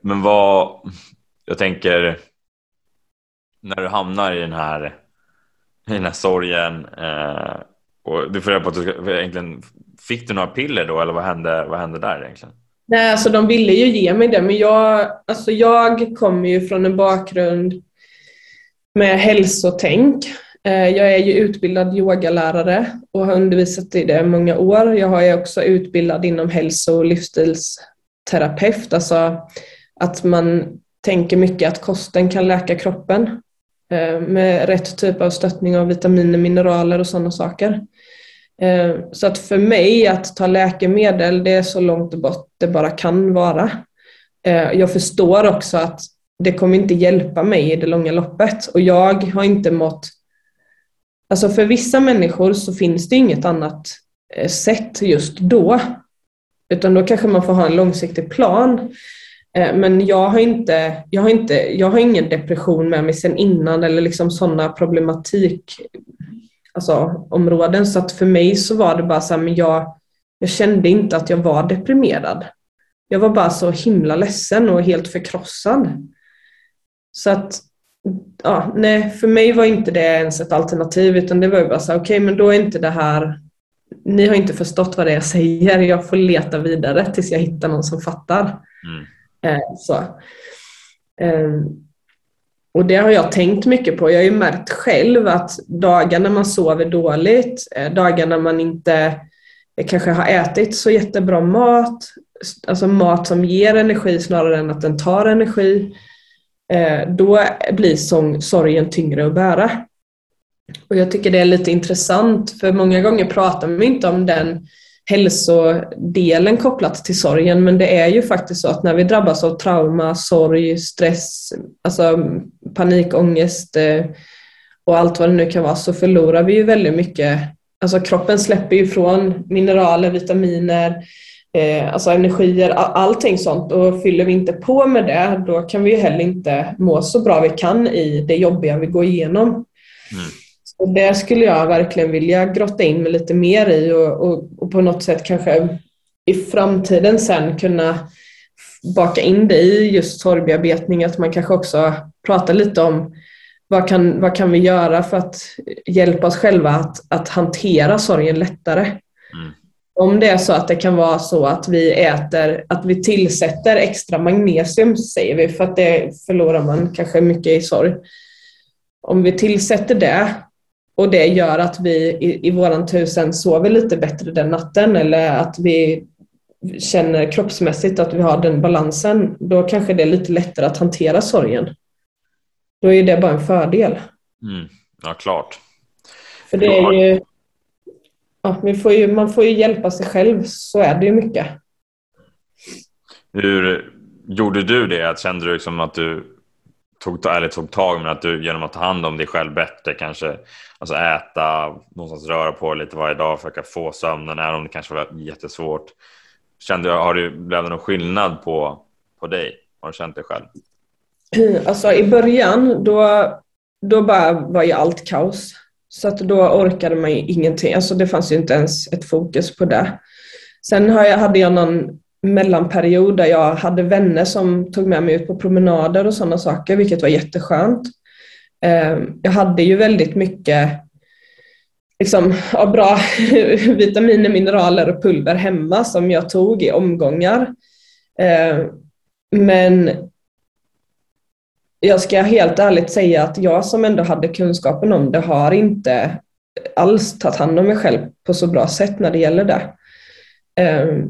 Men vad, jag tänker, när du hamnar i den här, i den här sorgen eh, och du får reda på att du ska, egentligen, fick du några piller då eller vad hände, vad hände där egentligen? Nej, alltså de ville ju ge mig det men jag, alltså jag kommer ju från en bakgrund med hälsotänk. Eh, jag är ju utbildad yogalärare och har undervisat i det många år. Jag är också utbildad inom hälso och livsstilsterapeut, alltså att man tänker mycket att kosten kan läka kroppen. Eh, med rätt typ av stöttning av vitaminer, mineraler och sådana saker. Eh, så att för mig att ta läkemedel, det är så långt bort det bara kan vara. Eh, jag förstår också att det kommer inte hjälpa mig i det långa loppet och jag har inte mått... Alltså för vissa människor så finns det inget annat sätt just då. Utan då kanske man får ha en långsiktig plan. Eh, men jag har, inte, jag, har inte, jag har ingen depression med mig sedan innan eller liksom sådana problematik alltså, områden. Så att för mig så var det bara så här, men jag, jag kände inte att jag var deprimerad. Jag var bara så himla ledsen och helt förkrossad. Så att, ja, nej, för mig var inte det ens ett alternativ utan det var ju bara så okej okay, men då är inte det här, ni har inte förstått vad det är jag säger, jag får leta vidare tills jag hittar någon som fattar. Mm. Eh, så. Ehm, och det har jag tänkt mycket på. Jag har ju märkt själv att dagar när man sover dåligt, eh, dagar när man inte eh, kanske har ätit så jättebra mat, alltså mat som ger energi snarare än att den tar energi, då blir sorgen tyngre att bära. Och jag tycker det är lite intressant för många gånger pratar man inte om den hälsodelen kopplat till sorgen men det är ju faktiskt så att när vi drabbas av trauma, sorg, stress, alltså panikångest eh, och allt vad det nu kan vara så förlorar vi ju väldigt mycket. Alltså kroppen släpper ju ifrån mineraler, vitaminer, eh, alltså energier, allting sånt. Och fyller vi inte på med det, då kan vi ju heller inte må så bra vi kan i det jobbiga vi går igenom. Mm. Så det skulle jag verkligen vilja grotta in mig lite mer i och, och, och på något sätt kanske i framtiden sen kunna baka in det i just sorgbearbetning, att man kanske också pratar lite om vad kan, vad kan vi göra för att hjälpa oss själva att, att hantera sorgen lättare? Mm. Om det är så att det kan vara så att vi äter, att vi tillsätter extra magnesium säger vi, för att det förlorar man kanske mycket i sorg. Om vi tillsätter det och det gör att vi i, i våran tusen sover lite bättre den natten eller att vi känner kroppsmässigt att vi har den balansen, då kanske det är lite lättare att hantera sorgen. Då är det bara en fördel. Mm. Ja, klart. För det är ju, ja, vi får ju, man får ju hjälpa sig själv, så är det ju mycket. Hur gjorde du det? Kände du liksom att du tog, eller tog tag, men att du genom att ta hand om dig själv bättre kanske alltså äta, någonstans röra på lite varje dag, försöka få sömnen, även om det kanske var jättesvårt. Kände, har du, blev det någon skillnad på, på dig? Har du känt det själv? <clears throat> Alltså i början då, då bara var ju allt kaos. Så att då orkade man ju ingenting. Alltså det fanns ju inte ens ett fokus på det. Sen hade jag någon mellanperiod där jag hade vänner som tog med mig ut på promenader och sådana saker, vilket var jätteskönt. Eh, jag hade ju väldigt mycket liksom, bra <laughs> vitaminer, mineraler och pulver hemma som jag tog i omgångar. Eh, men jag ska helt ärligt säga att jag som ändå hade kunskapen om det har inte alls tagit hand om mig själv på så bra sätt när det gäller det. Eh,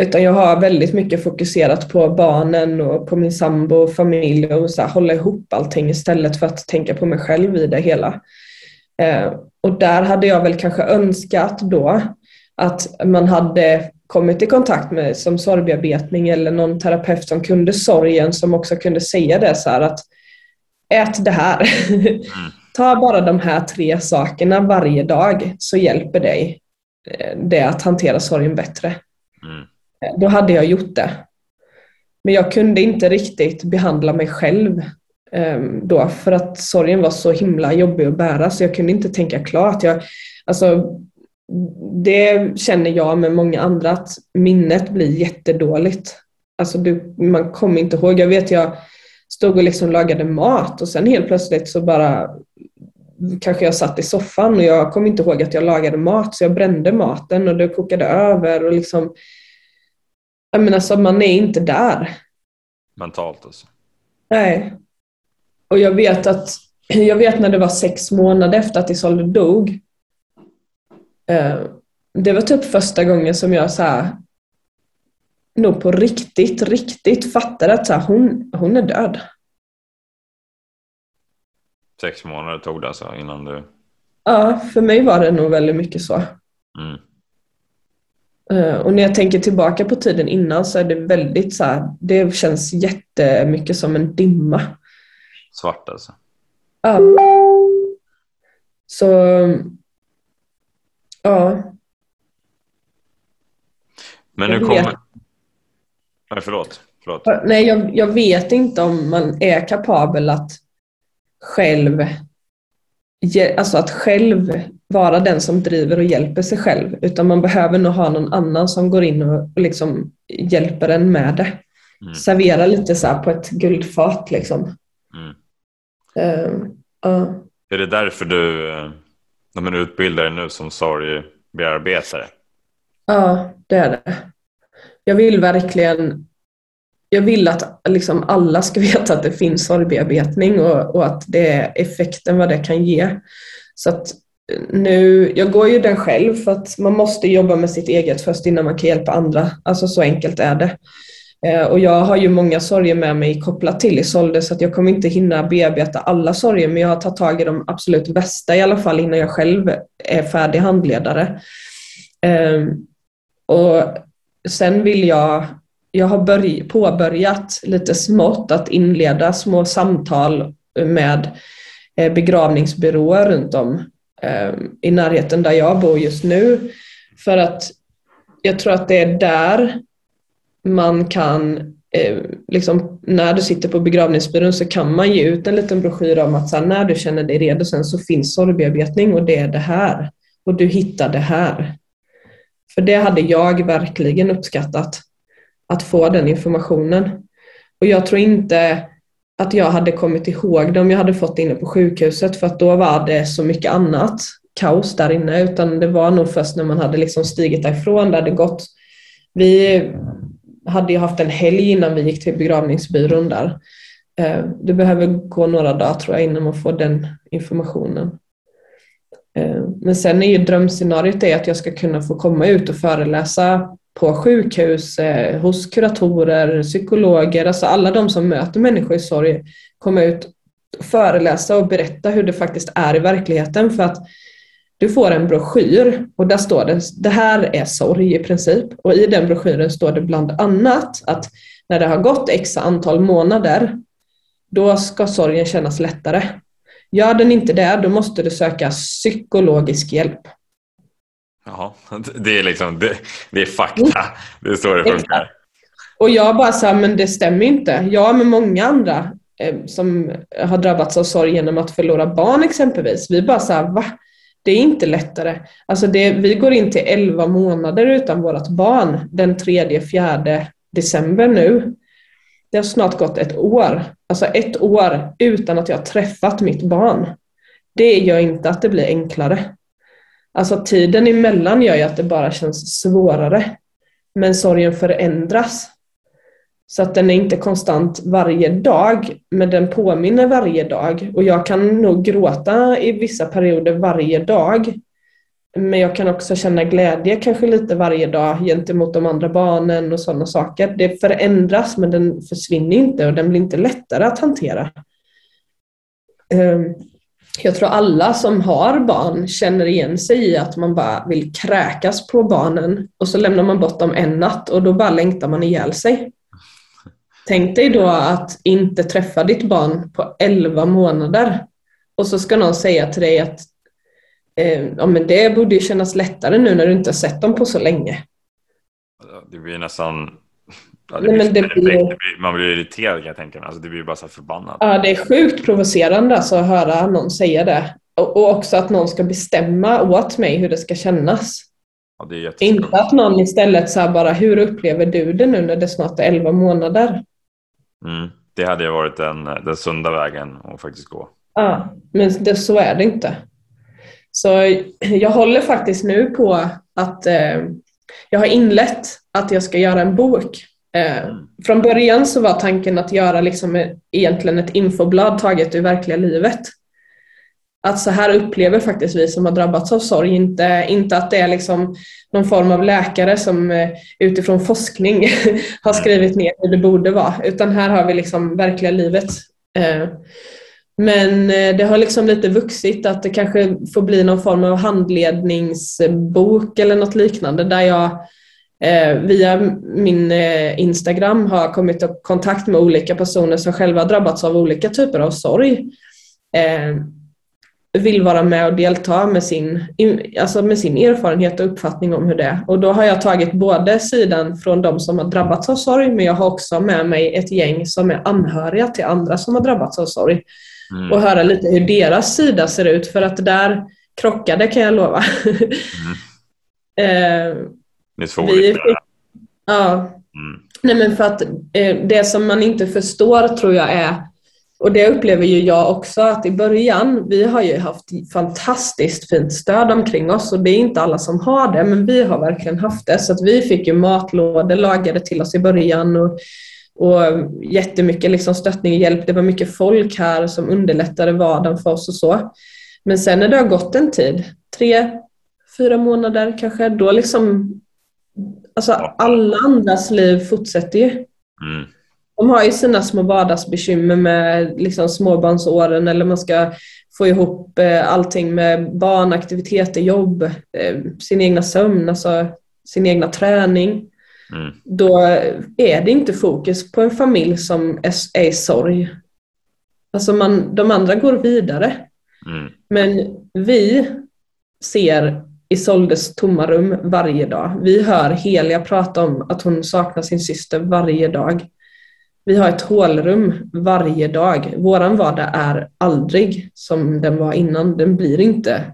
utan jag har väldigt mycket fokuserat på barnen och på min sambo och familj och så här, hålla ihop allting istället för att tänka på mig själv i det hela. Eh, och där hade jag väl kanske önskat då att man hade kommit i kontakt med som sorgbearbetning eller någon terapeut som kunde sorgen som också kunde säga det så här att ät det här. <laughs> Ta bara de här tre sakerna varje dag så hjälper dig eh, det att hantera sorgen bättre. Mm. Då hade jag gjort det. Men jag kunde inte riktigt behandla mig själv ehm, då för att sorgen var så himla jobbig att bära så jag kunde inte tänka klart. Jag, alltså, det känner jag med många andra att minnet blir jättedåligt. Alltså du, man kommer inte ihåg. Jag vet jag stod och liksom lagade mat och sen helt plötsligt så bara kanske jag satt i soffan och jag kom inte ihåg att jag lagade mat så jag brände maten och det kokade över och liksom jag menar så man är inte där. Mentalt alltså? Nej. Och jag vet att jag vet när det var sex månader efter att Isolde dog Eh, det var typ första gången som jag så här, nog på riktigt, riktigt fattade att så här, hon, hon är död. Sex månader tog det alltså innan du... Ja, för mig var det nog väldigt mycket så. Mm. Eh, och när jag tänker tillbaka på tiden innan så är det väldigt så här, det känns jättemycket som en dimma. Svart alltså? Ja. Så Ja. Men nu kommer... Nej, förlåt. förlåt. Nej, jag, jag vet inte om man är kapabel att själv alltså att själv vara den som driver och hjälper sig själv. Utan man behöver nog ha någon annan som går in och, och liksom hjälper en med det. Mm. Servera lite så på ett guldfat liksom. Mm. Uh, uh. Är det därför du uh, men utbildar dig nu som sorgbearbetare? Ja, det är det. Jag vill verkligen jag vill att liksom alla ska <laughs> veta att det finns sorgbearbetning och, och att det är effekten vad det kan ge. Så att nu, jag går ju den själv för att man måste jobba med sitt eget först innan man kan hjälpa andra. Alltså så enkelt är det. Eh, och jag har ju många sorger med mig kopplat till Isolde så att jag kommer inte hinna bearbeta alla sorger men jag har tagit tag i de absolut bästa i alla fall innan jag själv är färdig handledare. Ehm, och sen vill jag, jag har påbörjat lite smått att inleda små samtal med eh, begravningsbyråer runt om Ehm, i närheten där jag bor just nu för att jag tror att det är där man kan, eh, liksom, när du sitter på begravningsbyrån så kan man ge ut en liten broschyr om att så här, när du känner dig redo sen så finns sorgbearbetning och det är det här. Och du hittar det här. För det hade jag verkligen uppskattat, att få den informationen. Och jag tror inte att jag hade kommit ihåg det om jag hade fått det inne på sjukhuset för att då var det så mycket annat kaos där inne utan det var nog först när man hade liksom stigit därifrån, det hade gått. Vi hade ju haft en helg innan vi gick till begravningsbyrån där. Eh, det behöver gå några dagar tror jag innan man får den informationen. Eh, men sen är ju drömscenariot det att jag ska kunna få komma ut och föreläsa på sjukhus, eh, hos kuratorer, psykologer, alltså alla de som möter människor i sorg, komma ut och föreläsa och berätta hur det faktiskt är i verkligheten. För att du får en broschyr och där står det, det här är sorg i princip. Och i den broschyren står det bland annat att när det har gått x antal månader, då ska sorgen kännas lättare. Gör den inte det, då måste du söka psykologisk hjälp. Ja, <laughs> det är liksom, det, det är fakta. Det är så det funkar. Och jag bara sa, men det stämmer inte. Jag med många andra eh, som har drabbats av sorg genom att förlora barn exempelvis. Vi bara sa, va? Det är inte lättare. Alltså det, vi går in till 11 månader utan vårt barn den 3-4 december nu. Det har snart gått ett år. Alltså ett år utan att jag träffat mitt barn. Det gör inte att det blir enklare. Alltså tiden emellan gör ju att det bara känns svårare. Men sorgen förändras. Så att den är inte konstant varje dag, men den påminner varje dag. Och jag kan nog gråta i vissa perioder varje dag. Men jag kan också känna glädje kanske lite varje dag gentemot de andra barnen och sådana saker. Det förändras men den försvinner inte och den blir inte lättare att hantera. Ehm, jag tror alla som har barn känner igen sig i att man bara vill kräkas på barnen och så lämnar man bort dem en natt och då bara längtar man ihjäl sig. Tänk dig då att inte träffa ditt barn på 11 månader och så ska någon säga till dig att eh, ja, men det borde ju kännas lättare nu när du inte har sett dem på så länge. Det blir nästan Ja, Nej, blir, det blir... man blir irriterad kan jag tänka mig. Alltså, det blir bara så förbannad. Ja, det är sjukt provocerande alltså, att höra någon säga det. Och, och också att någon ska bestämma åt mig hur det ska kännas. Ja, det Inte att någon istället så bara, hur upplever du det nu när det snart är 11 månader? Mm, det hade ju varit den, den sunda vägen att faktiskt gå. Ja, men det, så är det inte. Så jag håller faktiskt nu på att eh, jag har inlett att jag ska göra en bok Eh, från början så var tanken att göra liksom egentligen ett infoblad taget ur verkliga livet. Att så här upplever faktiskt vi som har drabbats av sorg, inte, inte att det är liksom någon form av läkare som eh, utifrån forskning <laughs> har skrivit ner hur det borde vara, utan här har vi liksom verkliga livet. Eh, men eh, det har liksom lite vuxit att det kanske får bli någon form av handledningsbok eller något liknande där jag via min eh, Instagram har kommit i kontakt med olika personer som själva drabbats av olika typer av sorg. Eh, vill vara med och delta med sin, alltså med sin erfarenhet och uppfattning om hur det är. Och då har jag tagit både sidan från de som har drabbats av sorg men jag har också med mig ett gäng som är anhöriga till andra som har drabbats av sorg. Mm. Och höra lite hur deras sida ser ut för att det där krockade kan jag lova. Mm. <laughs> ni två vi Ja. Mm. Nej men för att eh, det som man inte förstår tror jag är, och det upplever ju jag också, att i början, vi har ju haft fantastiskt fint stöd omkring oss och det är inte alla som har det, men vi har verkligen haft det. Så att vi fick ju matlådor lagade till oss i början och, och jättemycket liksom stöttning och hjälp. Det var mycket folk här som underlättade vardagen för oss och så. Men sen när det har gått en tid, tre, fyra månader kanske, då liksom Alltså alla andras liv fortsätter ju. Mm. De har ju sina små vardagsbekymmer med liksom småbarnsåren eller man ska få ihop eh, allting med barnaktiviteter, jobb, eh, sin egna sömn, alltså sin egna träning. Mm. Då är det inte fokus på en familj som är, är i sorg. Alltså man, de andra går vidare. Mm. Men vi ser Isoldes tomma rum varje dag. Vi hör Helia prata om att hon saknar sin syster varje dag. Vi har ett hålrum varje dag. Våran vardag är aldrig som den var innan. Den blir inte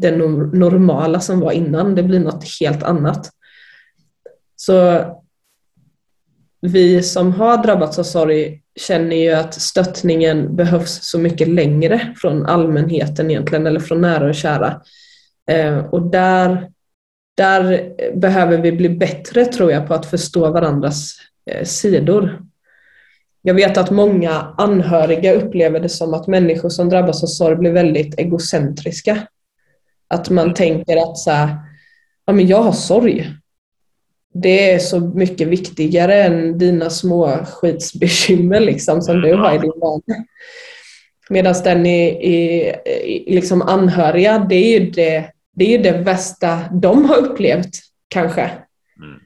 det normala som var innan. Det blir något helt annat. Så vi som har drabbats av sorg känner ju att stöttningen behövs så mycket längre från allmänheten egentligen, eller från nära och kära. Eh, och där, där behöver vi bli bättre tror jag på att förstå varandras eh, sidor. Jag vet att många anhöriga upplever det som att människor som drabbas av sorg blir väldigt egocentriska. Att man tänker att så här, ja, men jag har sorg. Det är så mycket viktigare än dina små skitsbekymmer liksom, som du har i din vardag. Medan den i, i, i liksom anhöriga, det är ju det, det, är det värsta de har upplevt kanske. Mm.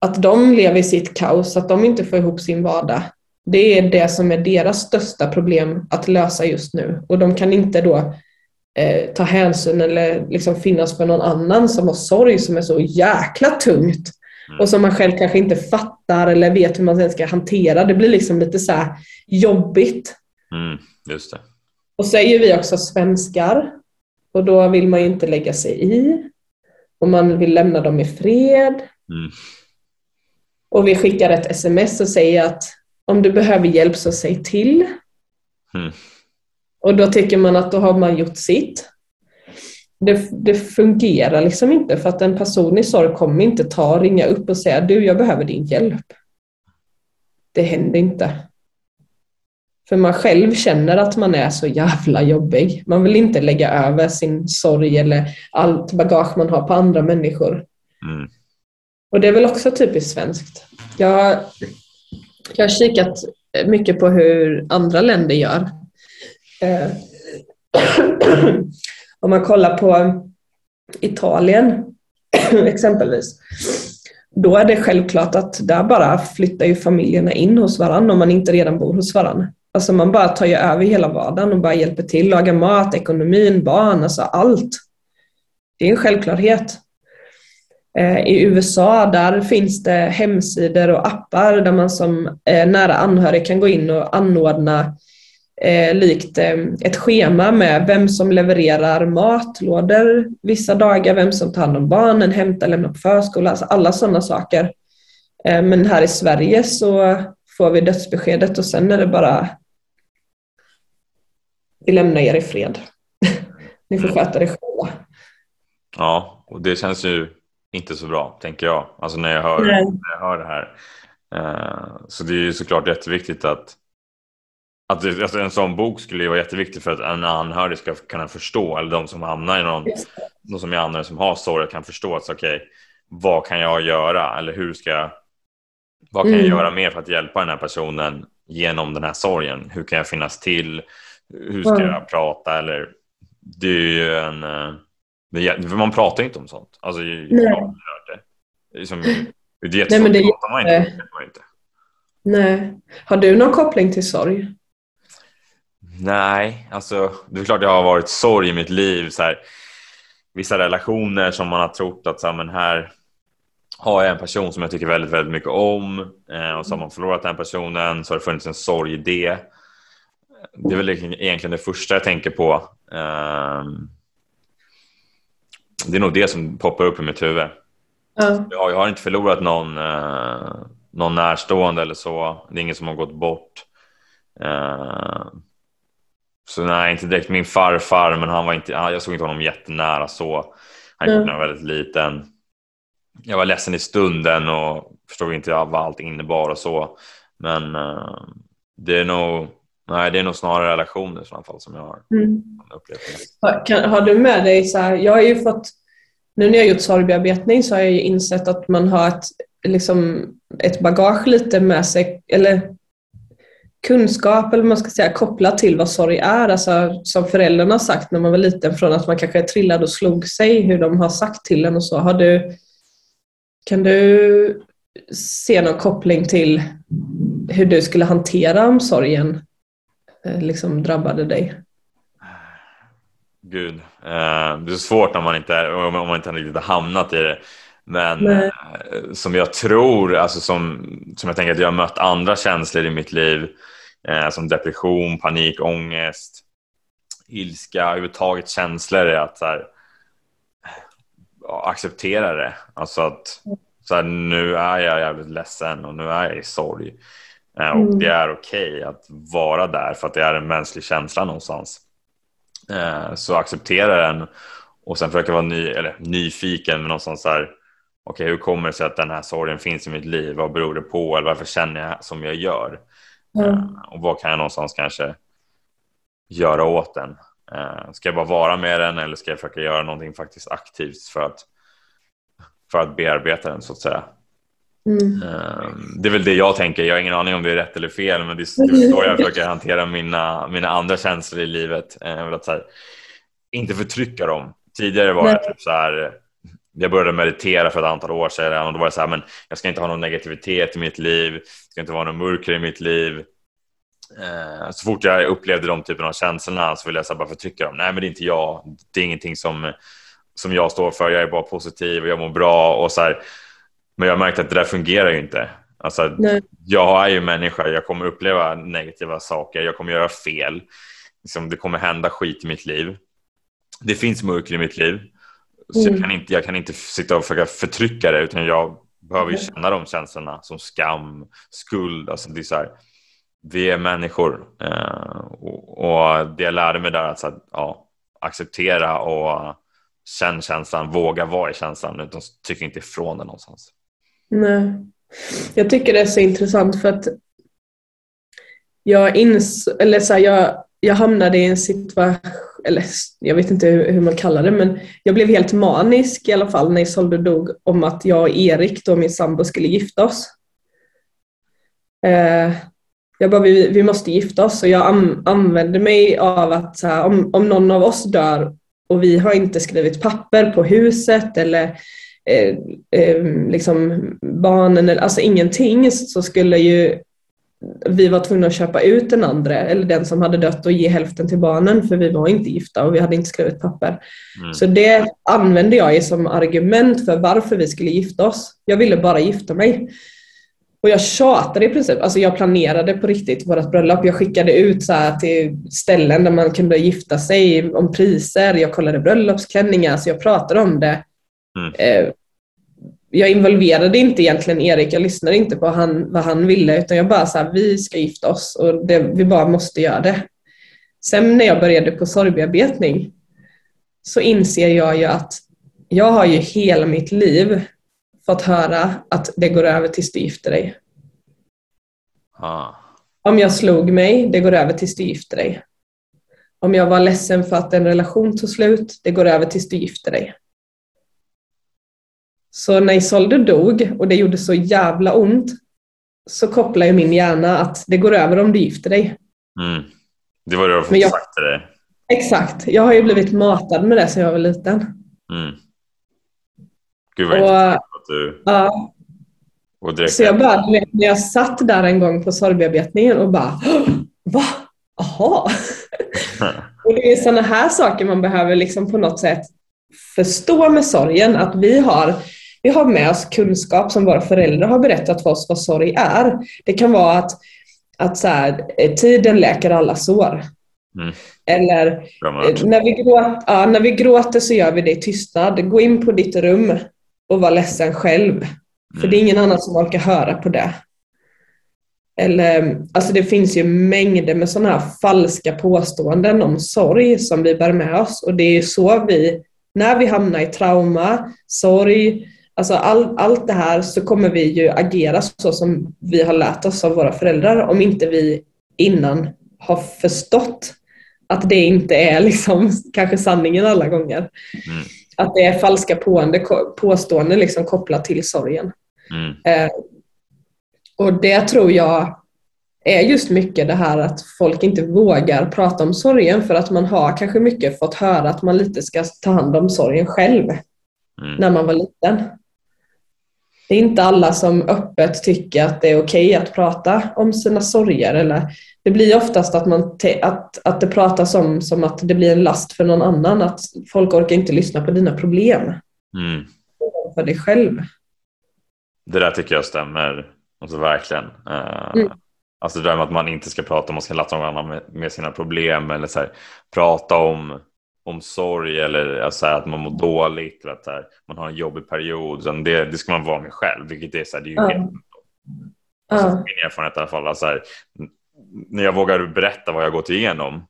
Att de lever i sitt kaos, att de inte får ihop sin vardag. Det är det som är deras största problem att lösa just nu. Och de kan inte då eh, ta hänsyn eller liksom finnas för någon annan som har sorg som är så jäkla tungt. Mm. Och som man själv kanske inte fattar eller vet hur man sen ska hantera. Det blir liksom lite så jobbigt. Mm, just det. Och så är ju vi också svenskar. Och då vill man ju inte lägga sig i. Och man vill lämna dem i fred. Mm. Och vi skickar ett sms och säger att om du behöver hjälp så säg till. Mm. Och då tycker man att då har man gjort sitt. Det, det, fungerar liksom inte för att en person i sorg kommer inte ta ringa upp och säga du jag behöver din hjälp. Det händer inte. För man själv känner att man är så jävla jobbig. Man vill inte lägga över sin sorg eller allt bagage man har på andra människor. Mm. Och det är väl också typiskt svenskt. Jag, jag har kikat mycket på hur andra länder gör. Eh, <clears throat> om man kollar på Italien <clears throat> exempelvis, då är det självklart att där bara flyttar ju familjerna in hos varandra om man inte redan bor hos varandra. Alltså man bara tar ju över hela vardagen och bara hjälper till, lagar mat, ekonomin, barn, alltså allt. Det är en självklarhet. Eh, I USA där finns det hemsidor och appar där man som eh, nära anhörig kan gå in och anordna eh, likt ett schema med vem som levererar matlådor vissa dagar, vem som tar hand om barnen, hämtar, lämnar på förskola, alltså alla sådana saker. Men här i Sverige så får vi dödsbeskedet och sen är det bara vi lämnar er i fred. <laughs> Ni får sköta det själva. Ja, och det känns ju inte så bra, tänker jag. Alltså när jag hör, när jag hör det här. Uh, så det är ju såklart jätteviktigt att att alltså en sån bok skulle ju vara jätteviktig för att en anhörig ska kunna förstå, eller de som hamnar i någon, de som är anhöriga som har sorg kan förstå att okej, okay, vad kan jag göra eller hur ska jag, vad kan mm. jag göra mer för att hjälpa den här personen genom den här sorgen? Hur kan jag finnas till? Hur ska mm. jag prata? Eller det är ju en, eh, det, man pratar inte om sånt. Alltså, Nej. jag har hört det. Liksom, det är jättesvårt, Nej, det pratar man inte, man inte. Nej. Har du någon koppling till sorg? Nej, alltså det är klart jag har varit sorg i mitt liv. Så här, vissa relationer som man har trott att så här, men här har jag en person som jag tycker väldigt, väldigt mycket om eh, och så har man förlorat den personen så har det funnits en sorg i det. Det är väl egentligen det första jag tänker på. Eh, det är nog det som poppar upp i mitt huvud. Mm. Jag, har inte förlorat någon, eh, någon närstående eller så. Det är ingen som har gått bort. Eh, så nej, inte direkt min farfar, men han var inte, jag såg inte honom jättenära så. Han mm. var väldigt liten. Jag var ledsen i stunden och förstod inte vad allt innebar och så. Men uh, det är nog Nej, det är nog snarare relationer i sådana fall som jag har mm. upplevt. Har, kan, har du med dig så här, jag har ju fått, nu när jag gjort sorgbearbetning så har jag ju insett att man har ett, liksom, ett bagage lite med sig, eller kunskap eller man ska säga kopplat till vad sorg är. Alltså, som föräldrarna har sagt när man var liten från att man kanske trillade och slog sig, hur de har sagt till en och så. Har du, kan du se någon koppling till hur du skulle hantera om sorgen liksom drabbade dig? gud. Eh, det är svårt när man inte, är, om man inte riktigt har hamnat i det. Men eh, som jag tror, alltså som, som jag tänker att jag har mött andra känslor i mitt liv, eh, som depression, panik, ångest, ilska, överhuvudtaget känslor är att så här, acceptera det. Alltså att så här, nu är jag jävligt ledsen och nu är jag i sorg. Eh, och mm. det är okej okay att vara där för att det är en mänsklig känsla någonstans. Eh, så acceptera den och sen försöka vara ny, eller, nyfiken men någonstans så här, okej okay, hur kommer det sig att den här sorgen finns i mitt liv? Vad beror det på? Eller varför känner jag som jag gör? Mm. Och vad kan jag någonstans kanske göra åt den? Ska jag bara vara med den eller ska jag försöka göra någonting faktiskt aktivt för att, för att bearbeta den så att säga? Mm. Ehm, det är väl det jag tänker. Jag har ingen aning om det är rätt eller fel, men det är så jag försöker hantera mina, mina andra känslor i livet. Ehm, att här, inte förtrycka dem. Tidigare var det typ så här, jag började meditera för ett antal år sedan och då var det så här, men jag ska inte ha någon negativitet i mitt liv, det ska inte vara någon mörker i mitt liv. Ehm, så fort jag upplevde de typerna av känslorna så ville jag så bara förtrycka dem. Nej, men det är inte jag. Det är ingenting som, som jag står för. Jag är bara positiv och jag mår bra och så här, men jag har märkt att det där fungerar ju inte. Alltså, jag är ju människa, jag kommer uppleva negativa saker, jag kommer göra fel. Liksom, det kommer hända skit i mitt liv. Det finns mörker i mitt liv. Så mm. jag, kan inte, jag kan inte sitta och försöka förtrycka det utan jag behöver ju känna de känslorna som skam, skuld. Alltså det är här, vi är människor eh, och, och, det jag lärde mig där att så ja, acceptera och känna känslan, våga vara i känslan utan tycka inte ifrån den någonstans. Nej. Jag tycker det är så intressant för att jag ins eller så här, jag, jag hamnade i en situation, eller jag vet inte hur, hur, man kallar det, men jag blev helt manisk i alla fall när Isolde dog om att jag och Erik, då min sambo, skulle gifta oss. Eh, jag bara, vi, vi måste gifta oss och jag an, använde mig av att så här, om, om någon av oss dör och vi har inte skrivit papper på huset eller eh, eh, liksom barnen, alltså ingenting, så skulle ju vi var tvungna att köpa ut den andra, eller den som hade dött och ge hälften till barnen för vi var inte gifta och vi hade inte skrivit papper. Mm. Så det använde jag som argument för varför vi skulle gifta oss. Jag ville bara gifta mig. Och jag tjatade i princip, alltså jag planerade på riktigt vårt bröllop. Jag skickade ut så till ställen där man kunde gifta sig om priser. Jag kollade bröllopsklänningar, så jag pratade om det. Mm. Jag involverade inte egentligen Erik, jag lyssnade inte på han, vad han ville utan jag bara sa vi ska gifta oss och det, vi bara måste göra det. Sen när jag började på sorgbearbetning så inser jag ju att jag har ju hela mitt liv fått höra att det går över tills du gifter dig. Ah. Om jag slog mig, det går över tills du gifter dig. Om jag var ledsen för att en relation tog slut, det går över tills du gifter dig. Så när Isolde dog och det gjorde så jävla ont så kopplar ju min hjärna att det går över om du gifter dig. Mm. Det var det jag, sagt till dig. Exakt. Jag har ju blivit matad med det sedan jag var liten. Mm. Gud vad intressant att du... Ja. Och direkt så jag bara, när jag satt där en gång på sorgbearbetningen och bara Va? Jaha? <laughs> och det är sådana här saker man behöver liksom på något sätt förstå med sorgen. Att vi har vi har med oss kunskap som våra föräldrar har berättat för oss vad sorg är. Det kan vara att, att så här, eh, tiden läker alla sår. Mm. Eller eh, när vi, gråter, ja, när vi gråter så gör vi det i tystnad. Gå in på ditt rum och var ledsen själv. Mm. För det är ingen annan som orkar höra på det. Eller, alltså det finns ju mängder med sådana här falska påståenden om sorg som vi bär med oss. Och det är så vi, när vi hamnar i trauma, sorg, Alltså all, allt det här så kommer vi ju agera så som vi har lärt oss av våra föräldrar om inte vi innan har förstått att det inte är liksom <laughs> kanske sanningen alla gånger. Mm. Att det är falska pående, påståenden liksom kopplat till sorgen. Mm. Eh, och det tror jag är just mycket det här att folk inte vågar prata om sorgen för att man har kanske mycket fått höra att man lite ska ta hand om sorgen själv mm. när man var liten det är inte alla som öppet tycker att det är okej okay att prata om sina sorger eller det blir oftast att, man att, att det pratas om som att det blir en last för någon annan. Att folk orkar inte lyssna på dina problem. Mm. För dig själv. Det där tycker jag stämmer. Alltså verkligen. Uh, mm. Alltså det där med att man inte ska prata, man ska lasta någon annan med, med sina problem eller så här, prata om, om sorg eller alltså att man mår dåligt, att här, man har en jobbig period. Det, det ska man vara med själv, vilket är så här, det är ju mm. helt Alltså, uh. Min erfarenhet i alla fall. Alltså här, när jag vågar berätta vad jag gått igenom.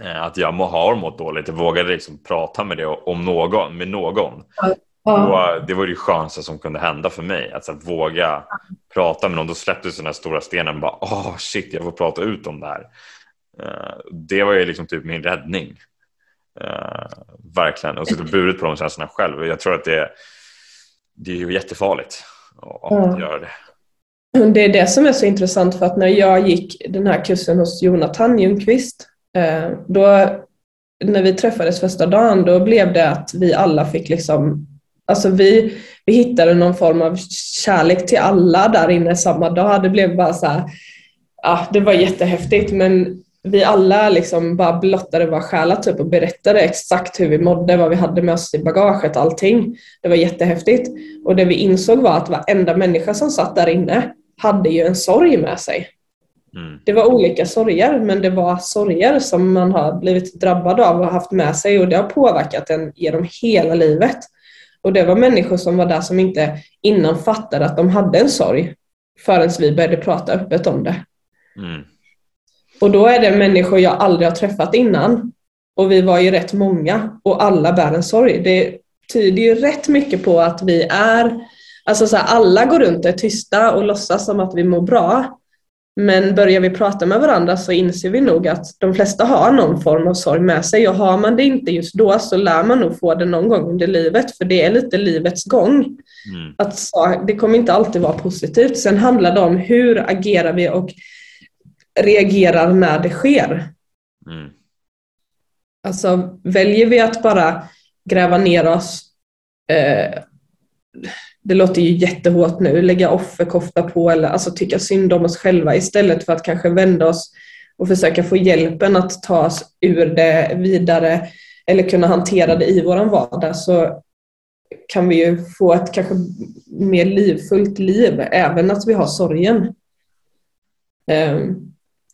Eh, att jag må, har mått dåligt. Jag vågade liksom prata med det om någon, med någon. Uh. Och det var det skönaste som kunde hända för mig. Att så, våga prata med någon. Då släpptes den här stora stenen. Bara, oh, shit, jag får prata ut om det här. Eh, det var ju liksom typ min räddning. Uh, verkligen. Och sitta burit på de känslorna själv. Jag tror att det, det är ju jättefarligt att göra det. Det är det som är så intressant för att när jag gick den här kursen hos Jonathan Ljungqvist, eh, då när vi träffades första dagen, då blev det att vi alla fick liksom, alltså vi, vi hittade någon form av kärlek till alla där inne samma dag. Det blev bara så här, ja, det var jättehäftigt men vi alla liksom bara blottade våra själar typ och berättade exakt hur vi mådde, vad vi hade med oss i bagaget, allting. Det var jättehäftigt. Och det vi insåg var att varenda människa som satt där inne hade ju en sorg med sig. Mm. Det var olika sorger, men det var sorger som man har blivit drabbad av och haft med sig och det har påverkat en genom hela livet. Och det var människor som var där som inte innan fattade att de hade en sorg förrän vi började prata öppet om det. Mm. Och då är det människor jag aldrig har träffat innan. Och vi var ju rätt många och alla bär en sorg. Det tyder ju rätt mycket på att vi är Alltså så här, alla går runt och är tysta och låtsas som att vi mår bra. Men börjar vi prata med varandra så inser vi nog att de flesta har någon form av sorg med sig och har man det inte just då så lär man nog få det någon gång under livet för det är lite livets gång. Mm. Att, så, det kommer inte alltid vara positivt. Sen handlar det om hur agerar vi och reagerar när det sker. Mm. Alltså väljer vi att bara gräva ner oss eh, det låter ju jättehårt nu, lägga offerkofta på eller alltså tycka synd om oss själva istället för att kanske vända oss och försöka få hjälpen att ta oss ur det vidare eller kunna hantera det i våran vardag så kan vi ju få ett kanske mer livfullt liv, även att vi har sorgen. Um,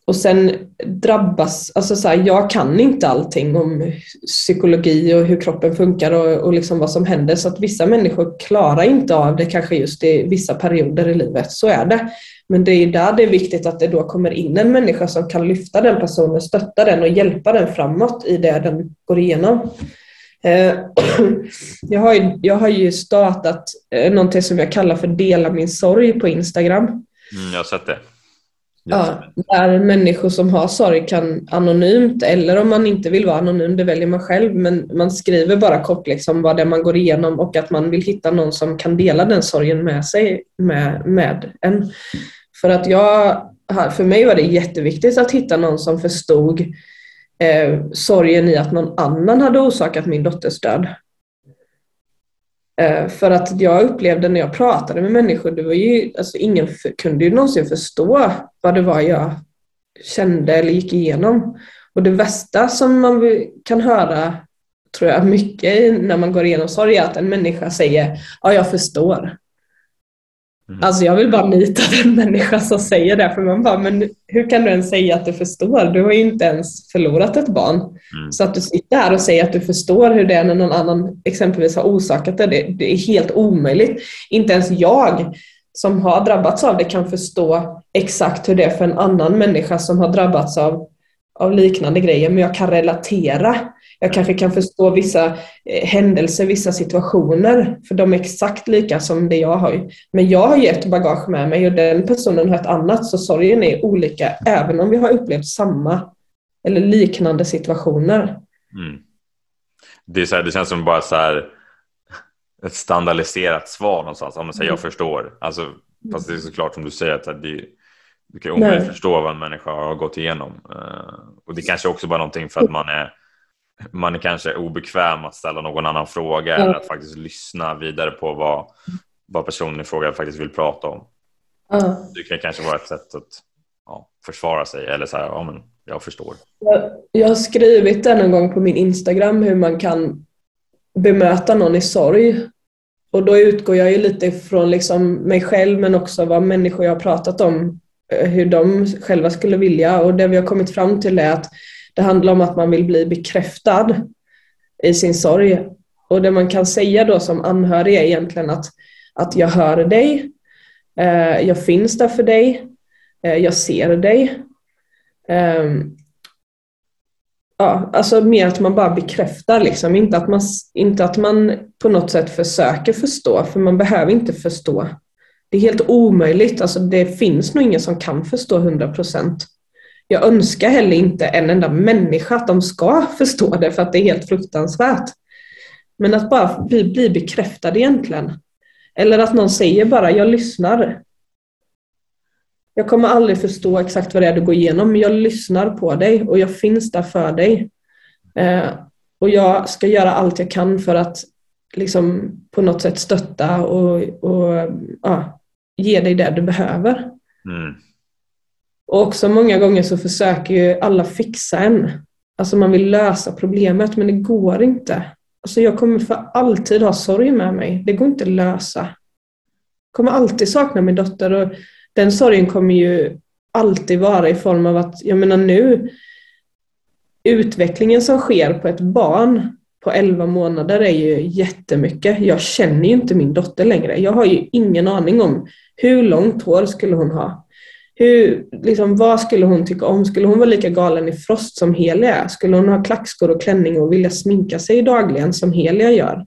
och sen drabbas, alltså så här, jag kan inte allting om psykologi och hur kroppen funkar och, och liksom vad som händer så att vissa människor klarar inte av det kanske just i vissa perioder i livet, så är det. Men det är där det är viktigt att det då kommer in en människa som kan lyfta den personen, stötta den och hjälpa den framåt i det den går igenom. Eh, <clears throat> jag har ju, jag har ju startat eh, någonting som jag kallar för Dela min sorg på Instagram. Mm, jag har sett det. Ja, där människor som har sorg kan anonymt eller om man inte vill vara anonym, det väljer man själv, men man skriver bara kort liksom vad det är man går igenom och att man vill hitta någon som kan dela den sorgen med sig, med, med en. För att jag, för mig var det jätteviktigt att hitta någon som förstod eh, sorgen i att någon annan hade orsakat min dotters död. Eh, för att jag upplevde när jag pratade med människor, det var ju, alltså ingen kunde ju någonsin förstå vad det var jag kände eller gick igenom. Och det värsta som man kan höra, tror jag, mycket när man går igenom sorg är att en människa säger ja, jag förstår. Mm. Alltså jag vill bara nita <laughs> den människa som säger det, för man bara, men hur kan du ens säga att du förstår? Du har ju inte ens förlorat ett barn. Mm. Så att du sitter här och säger att du förstår hur det är när någon annan exempelvis har orsakat det, det, det är helt omöjligt. Inte ens jag som har drabbats av det kan förstå exakt hur det är för en annan människa som har drabbats av, av liknande grejer, men jag kan relatera. Jag kanske kan förstå vissa eh, händelser, vissa situationer, för de är exakt lika som det jag har. Men jag har ju ett bagage med mig och den personen har ett annat, så sorgen är olika även om vi har upplevt samma eller liknande situationer. Mm. Det, är så här, det känns som bara så här, ett standardiserat svar någonstans. Om man säger mm. jag förstår. Alltså, fast det är såklart som du säger att det, du kan omöjligt förstå vad en människa har gått igenom. Uh, och det kanske också bara någonting för att man är man är kanske obekväm att ställa någon annan fråga mm. eller att faktiskt lyssna vidare på vad, vad personen i fråga faktiskt vill prata om. Mm. Det kan kanske vara ett sätt att ja, försvara sig eller så här, ja men jag förstår. Jag, jag har skrivit det en gång på min Instagram hur man kan bemöta någon i sorg. Och då utgår jag ju lite från liksom mig själv men också vad människor jag har pratat om, eh, hur de själva skulle vilja. Och det vi har kommit fram till är att det handlar om att man vill bli bekräftad i sin sorg. Och det man kan säga då som anhörig är egentligen att, att jag hör dig, eh, jag finns där för dig, eh, jag ser dig. Um, ja, alltså mer att man bara bekräftar, liksom. inte, att man, inte att man på något sätt försöker förstå, för man behöver inte förstå. Det är helt omöjligt, alltså, det finns nog ingen som kan förstå 100 procent. Jag önskar heller inte en enda människa att de ska <laughs> förstå det, för att det är helt fruktansvärt. Men att bara bli, bli bekräftad egentligen. Eller att någon säger bara, jag lyssnar. Jag kommer aldrig förstå exakt vad det är du går igenom, men jag lyssnar på dig och jag finns där för dig. Eh, och jag ska göra allt jag kan för att liksom på något sätt stötta och, och ja, ge dig det du behöver. Mm. Och också många gånger så försöker ju alla fixa en. Alltså man vill lösa problemet men det går inte. Alltså jag kommer för alltid ha sorg med mig. Det går inte att lösa. Jag kommer alltid sakna min dotter och den sorgen kommer ju alltid vara i form av att, jag menar nu, utvecklingen som sker på ett barn på 11 månader är ju jättemycket. Jag känner ju inte min dotter längre. Jag har ju ingen aning om hur långt hår skulle hon ha? Hur, liksom, vad skulle hon tycka om? Skulle hon vara lika galen i Frost som Helia är? Skulle hon ha klackskor och klänning och vilja sminka sig dagligen som Helia gör?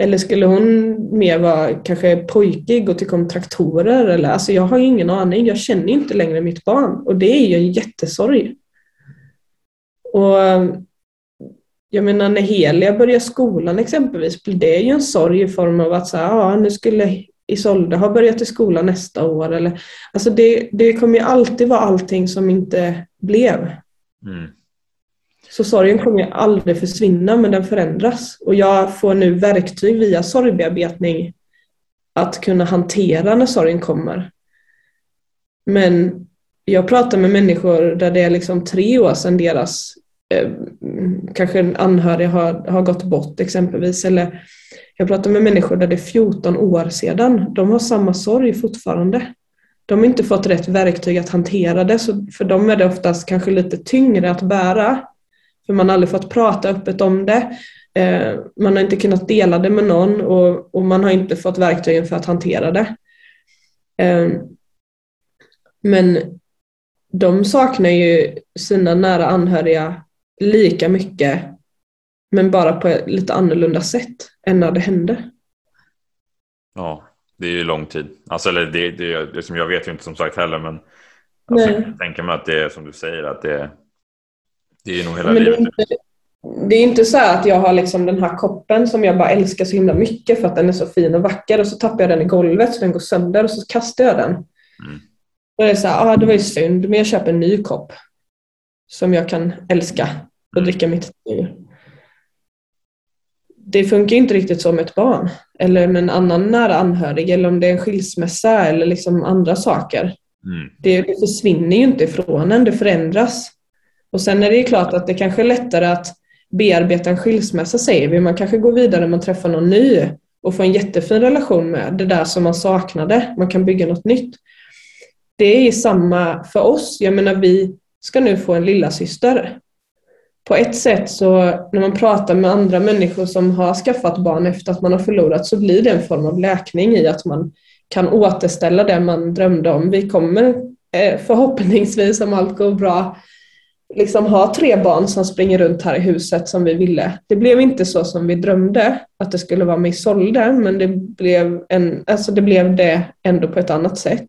Eller skulle hon mer vara kanske pojkig och tycka om traktorer? Eller, alltså jag har ingen aning. Jag känner inte längre mitt barn och det är ju en jättesorg. Och jag menar när Helia börjar skolan exempelvis blir det ju en sorg i form av att så här, ja, nu skulle Isolde ha börjat i skolan nästa år. Eller, alltså det, det kommer ju alltid vara allting som inte blev. Mm. Så sorgen kommer ju aldrig försvinna men den förändras. Och jag får nu verktyg via sorgbearbetning att kunna hantera när sorgen kommer. Men jag pratar med människor där det är liksom tre år sedan deras eh, kanske en anhörig har, har gått bort exempelvis. Eller jag pratar med människor där det är 14 år sedan. De har samma sorg fortfarande. De har inte fått rätt verktyg att hantera det, så för dem är det oftast kanske lite tyngre att bära. För man har aldrig fått prata öppet om det. Eh, man har inte kunnat dela det med någon och, och man har inte fått verktygen för att hantera det. Eh, men de saknar ju sina nära anhöriga lika mycket men bara på ett lite annorlunda sätt än när det hände. Ja, det är ju lång tid. Alltså, eller det, det, det som jag vet ju inte som sagt heller men alltså, jag tänker mig att det är som du säger att det, det är nog hela men livet. Det är, inte, det är inte så att jag har liksom den här koppen som jag bara älskar så himla mycket för att den är så fin och vacker och så tappar jag den i golvet så den går sönder och så kastar jag den. Mm. Och det är så här, ah, det var ju synd men jag köper en ny kopp som jag kan älska och mm. dricka mitt ur det funkar inte riktigt som ett barn eller med en annan nära anhörig eller om det är en skilsmässa eller liksom andra saker. Mm. Det, det försvinner ju inte ifrån en, det förändras. Och sen är det ju klart att det kanske är lättare att bearbeta en skilsmässa säger vi. Man kanske går vidare, man träffar någon ny och får en jättefin relation med det där som man saknade. Man kan bygga något nytt. Det är samma för oss. Jag menar vi ska nu få en lilla syster på ett sätt så när man pratar med andra människor som har skaffat barn efter att man har förlorat så blir det en form av läkning i att man kan återställa det man drömde om. Vi kommer eh, förhoppningsvis om allt går bra liksom ha tre barn som springer runt här i huset som vi ville. Det blev inte så som vi drömde att det skulle vara med Isolde men det blev, en, alltså det blev det ändå på ett annat sätt.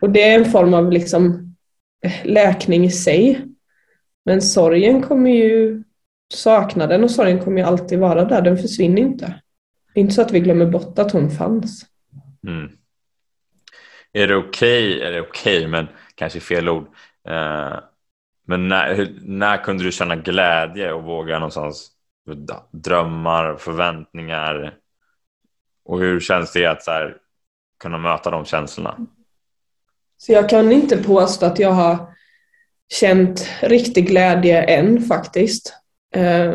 Och det är en form av liksom eh, läkning i sig men sorgen kommer ju, saknaden och sorgen kommer ju alltid vara där, den försvinner inte. Det är inte så att vi glömmer bort att hon fanns. Mm. Är det okej, okay, är det okej, okay, men kanske fel ord. Eh, men när, när kunde du känna glädje och våga någonstans drömmar, förväntningar? Och hur känns det att så här, kunna möta de känslorna? Så jag kan inte påstå att jag har känt riktig glädje än faktiskt. Eh,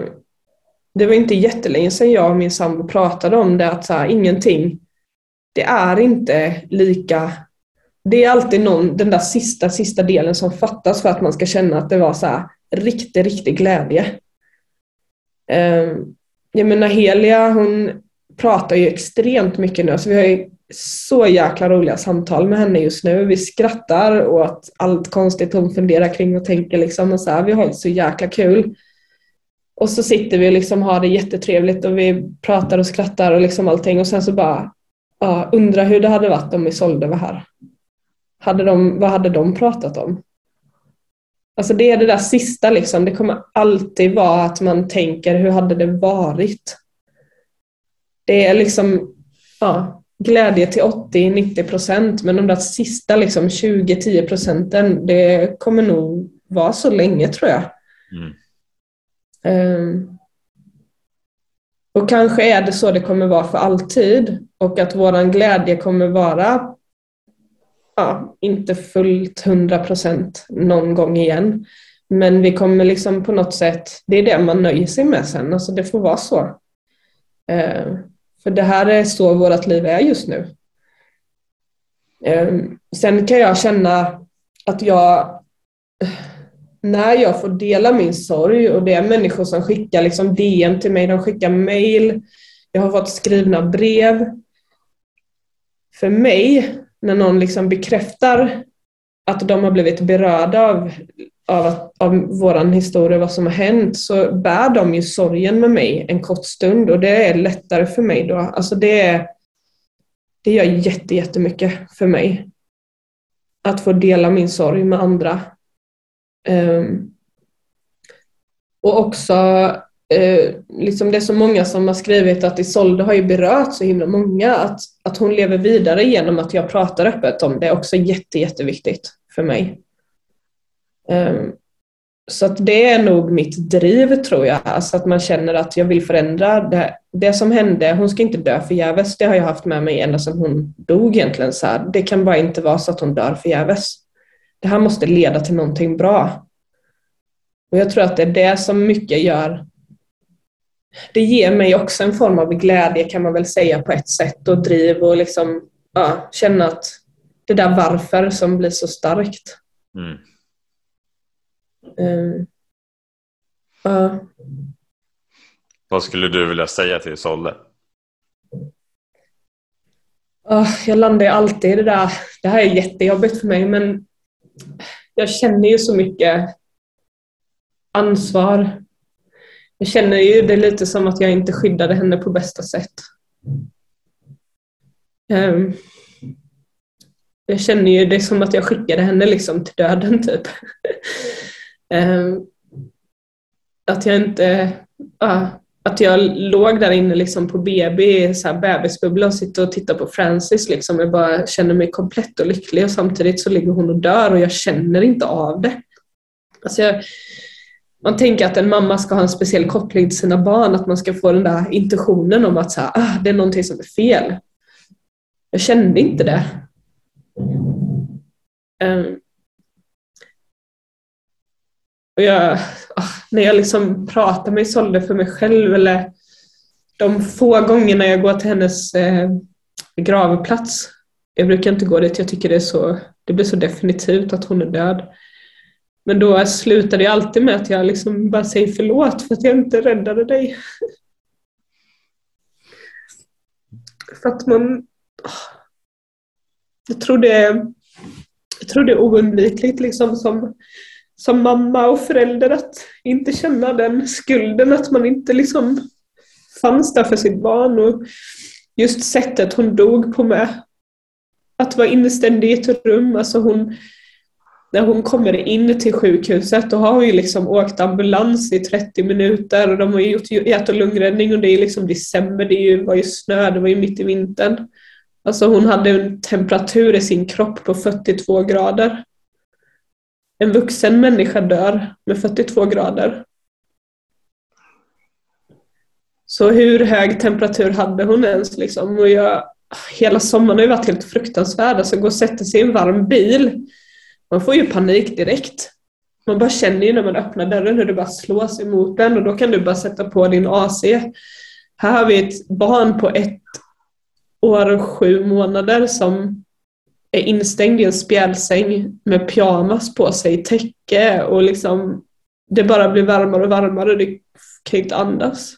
det var inte jättelänge sedan jag och min sambo pratade om det, att så här, ingenting, det är inte lika det är alltid någon, den där sista, sista delen som fattas för att man ska känna att det var så här, riktig, riktig glädje. Ehm, Jag menar Helia, hon pratar ju extremt mycket nu. så vi har ju så jäkla roliga samtal med henne just nu. Vi skrattar åt allt konstigt hon funderar kring och tänker. Liksom och så här, vi har så jäkla kul. Och så sitter vi liksom och liksom har det jättetrevligt och vi pratar och skrattar och liksom allting och sen så bara ja, undrar hur det hade varit om Isolde var här. Hade de, vad hade de pratat om? Alltså det är det där sista liksom. Det kommer alltid vara att man tänker hur hade det varit? Det är liksom ja, glädje till 80-90 procent men de där sista liksom 20-10 procenten det kommer nog vara så länge tror jag. Mm. Um, och kanske är det så det kommer vara för alltid och att våran glädje kommer vara ja, inte fullt 100 procent någon gång igen. Men vi kommer liksom på något sätt, det är det man nöjer sig med sen, alltså det får vara så. Eh, för det här är så vårt liv är just nu. Eh, sen kan jag känna att jag, när jag får dela min sorg och det är människor som skickar liksom DM till mig, de skickar mail, jag har fått skrivna brev. För mig, när någon liksom bekräftar att de har blivit berörda av av, att, av våran historia, vad som har hänt, så bär de ju sorgen med mig en kort stund och det är lättare för mig då. Alltså det, är, det gör jätte, jättemycket för mig. Att få dela min sorg med andra. Um, och också, eh, liksom det är så många som har skrivit att Isolde har ju berört så himla många, att, att hon lever vidare genom att jag pratar öppet om det är också jätte, jätteviktigt för mig. Ehm, så att det är nog mitt driv tror jag, alltså att man känner att jag vill förändra det, det som hände. Hon ska inte dö förgäves, det har jag haft med mig ända sedan hon dog egentligen. Så här. Det kan bara inte vara så att hon dör förgäves. Det här måste leda till någonting bra. Och jag tror att det är det som mycket gör. Det ger mig också en form av glädje kan man väl säga på ett sätt och driv och liksom ja, känna att det där varför som blir så starkt. Mm. Uh, uh. Vad skulle du vilja säga till Solle? Uh, jag landar alltid i det där. Det här är jättejobbigt för mig men jag känner ju så mycket ansvar. Jag känner ju det lite som att jag inte skyddade henne på bästa sätt. Ehm, jag känner ju det som att jag skickade henne liksom till döden typ. <laughs> Ehm, att jag inte, att jag låg där inne liksom på BB, så här bebisbubbla och sitter och tittar på Francis. Liksom. Jag bara känner mig komplett och lycklig och samtidigt så ligger hon och dör och jag känner inte av det. Alltså jag, man tänker att en mamma ska ha en speciell koppling till sina barn, att man ska få den där intuitionen om att så här, ah, det är någonting som är fel. Jag kände inte det. Um, och jag, ah, när jag liksom pratar med Isolde för mig själv eller de få gångerna jag går till hennes eh, gravplats. Jag brukar inte gå dit, jag tycker det, är så, det blir så definitivt att hon är död. Men då slutar det alltid med att jag liksom bara säger förlåt för att jag inte räddade dig. <laughs> för att man... Jag tror det är, jag tror det är oundvikligt liksom som som mamma och förälder att inte känna den skulden att man inte liksom fanns där för sitt barn och just sättet hon dog på med. Att vara instängd i ett rum, alltså hon när hon kommer in till sjukhuset då har hon ju liksom åkt ambulans i 30 minuter och de har gjort hjärt och lungräddning och det är liksom december, det ju, var ju snö, det var ju mitt i vintern. Alltså hon hade en temperatur i sin kropp på 42 grader. En vuxen människa dör med 42 grader. Så hur hög temperatur hade hon ens? Liksom? Och jag, hela sommaren har ju varit helt fruktansvärd. Alltså gå och sätta sig i en varm bil. Man får ju panik direkt. Man bara känner ju när man öppnar dörren hur det bara slås emot den och då kan du bara sätta på din AC. Här har vi ett barn på ett år och sju månader som är instängd i en spjälsäng med pyjamas på sig, täcke och liksom det bara blir varmare och varmare. Det kan inte andas.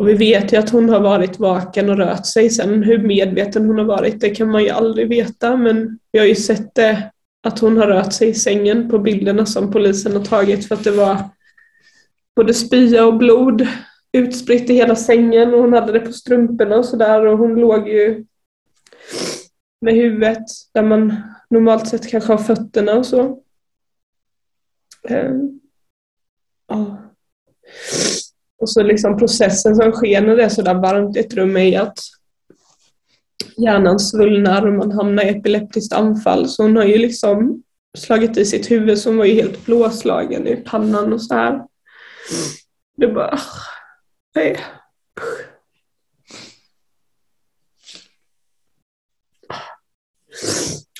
Och vi vet ju att hon har varit vaken och rört sig. Sen hur medveten hon har varit, det kan man ju aldrig veta. Men vi har ju sett det, att hon har rört sig i sängen på bilderna som polisen har tagit för att det var både spya och blod utspritt i hela sängen och hon hade det på strumporna och sådär och hon låg ju med huvudet där man normalt sett kanske har fötterna och så. Um, oh. Och så liksom processen som sker när det är sådär varmt i ett rum är att hjärnan svullnar och man hamnar i epileptiskt anfall. Så hon har ju liksom slagit i sitt huvud så hon var ju helt blåslagen i pannan och så här. Det bara... Ah, Nej.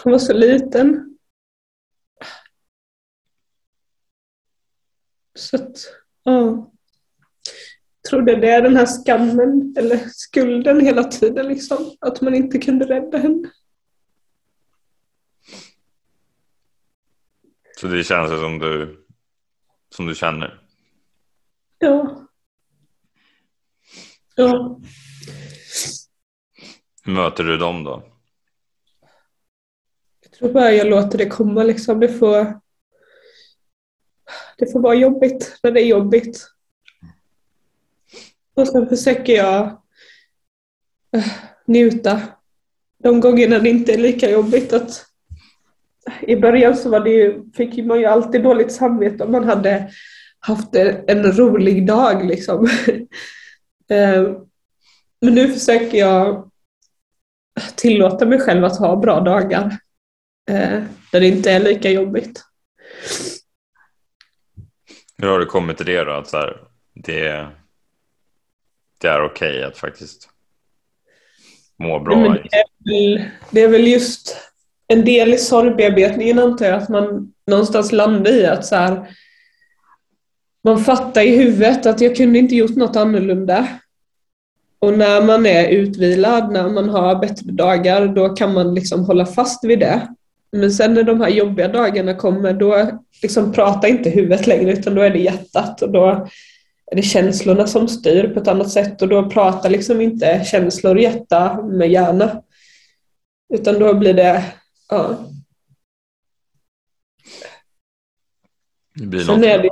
Hon var så liten. Så att, ja. Tror det är den här skammen eller skulden hela tiden liksom. Att man inte kunde rädda henne. Så det känns som du, som du känner? Ja. Ja. Hur möter du dem då? Jag tror bara jag låter det komma liksom. Det får, det får vara jobbigt när det är jobbigt. Och sen försöker jag eh, njuta de gångerna det inte är lika jobbigt. Att, I början så var det ju, fick man ju alltid dåligt samvete om man hade haft en rolig dag. Liksom. <laughs> Eh, men nu försöker jag tillåta mig själv att ha bra dagar eh, där det inte är lika jobbigt. Hur har du kommit till det då? Att så här, det, det är okej okay att faktiskt må bra? det, är väl, det är väl just en del i sorgbearbetningen antar jag, att man någonstans landar i att så här, man fattar i huvudet att jag kunde inte gjort något annorlunda. Och när man är utvilad, när man har bättre dagar, då kan man liksom hålla fast vid det. Men sen när de här jobbiga dagarna kommer, då liksom pratar inte huvudet längre, utan då är det hjärtat och då är det känslorna som styr på ett annat sätt och då pratar liksom inte känslor och hjärta med hjärna. Utan då blir det, ja. Det blir sen är det,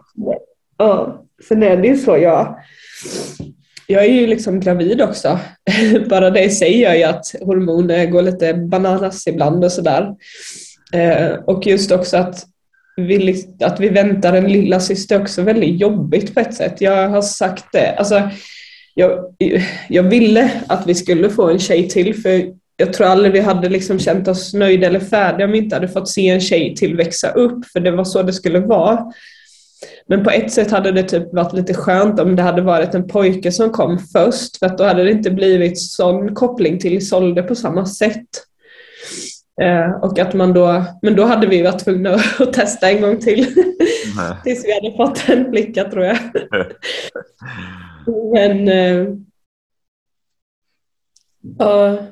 ja, sen är det ju så, jag, jag är ju liksom gravid också. <laughs> Bara det i sig gör ju att hormoner går lite bananas ibland och sådär. Eh, och just också att vi, att vi väntar en lilla syster är också väldigt jobbigt på ett sätt. Jag har sagt det. Alltså, jag, jag ville att vi skulle få en tjej till för jag tror aldrig vi hade liksom känt oss nöjda eller färdiga om vi inte hade fått se en tjej till växa upp för det var så det skulle vara. Men på ett sätt hade det typ varit lite skönt om det hade varit en pojke som kom först för att då hade det inte blivit sån koppling till Isolde på samma sätt. Eh, och att man då, men då hade vi varit tvungna <laughs> att testa en gång till. <laughs> Tills vi hade fått en flicka tror jag. <laughs> men, eh, uh,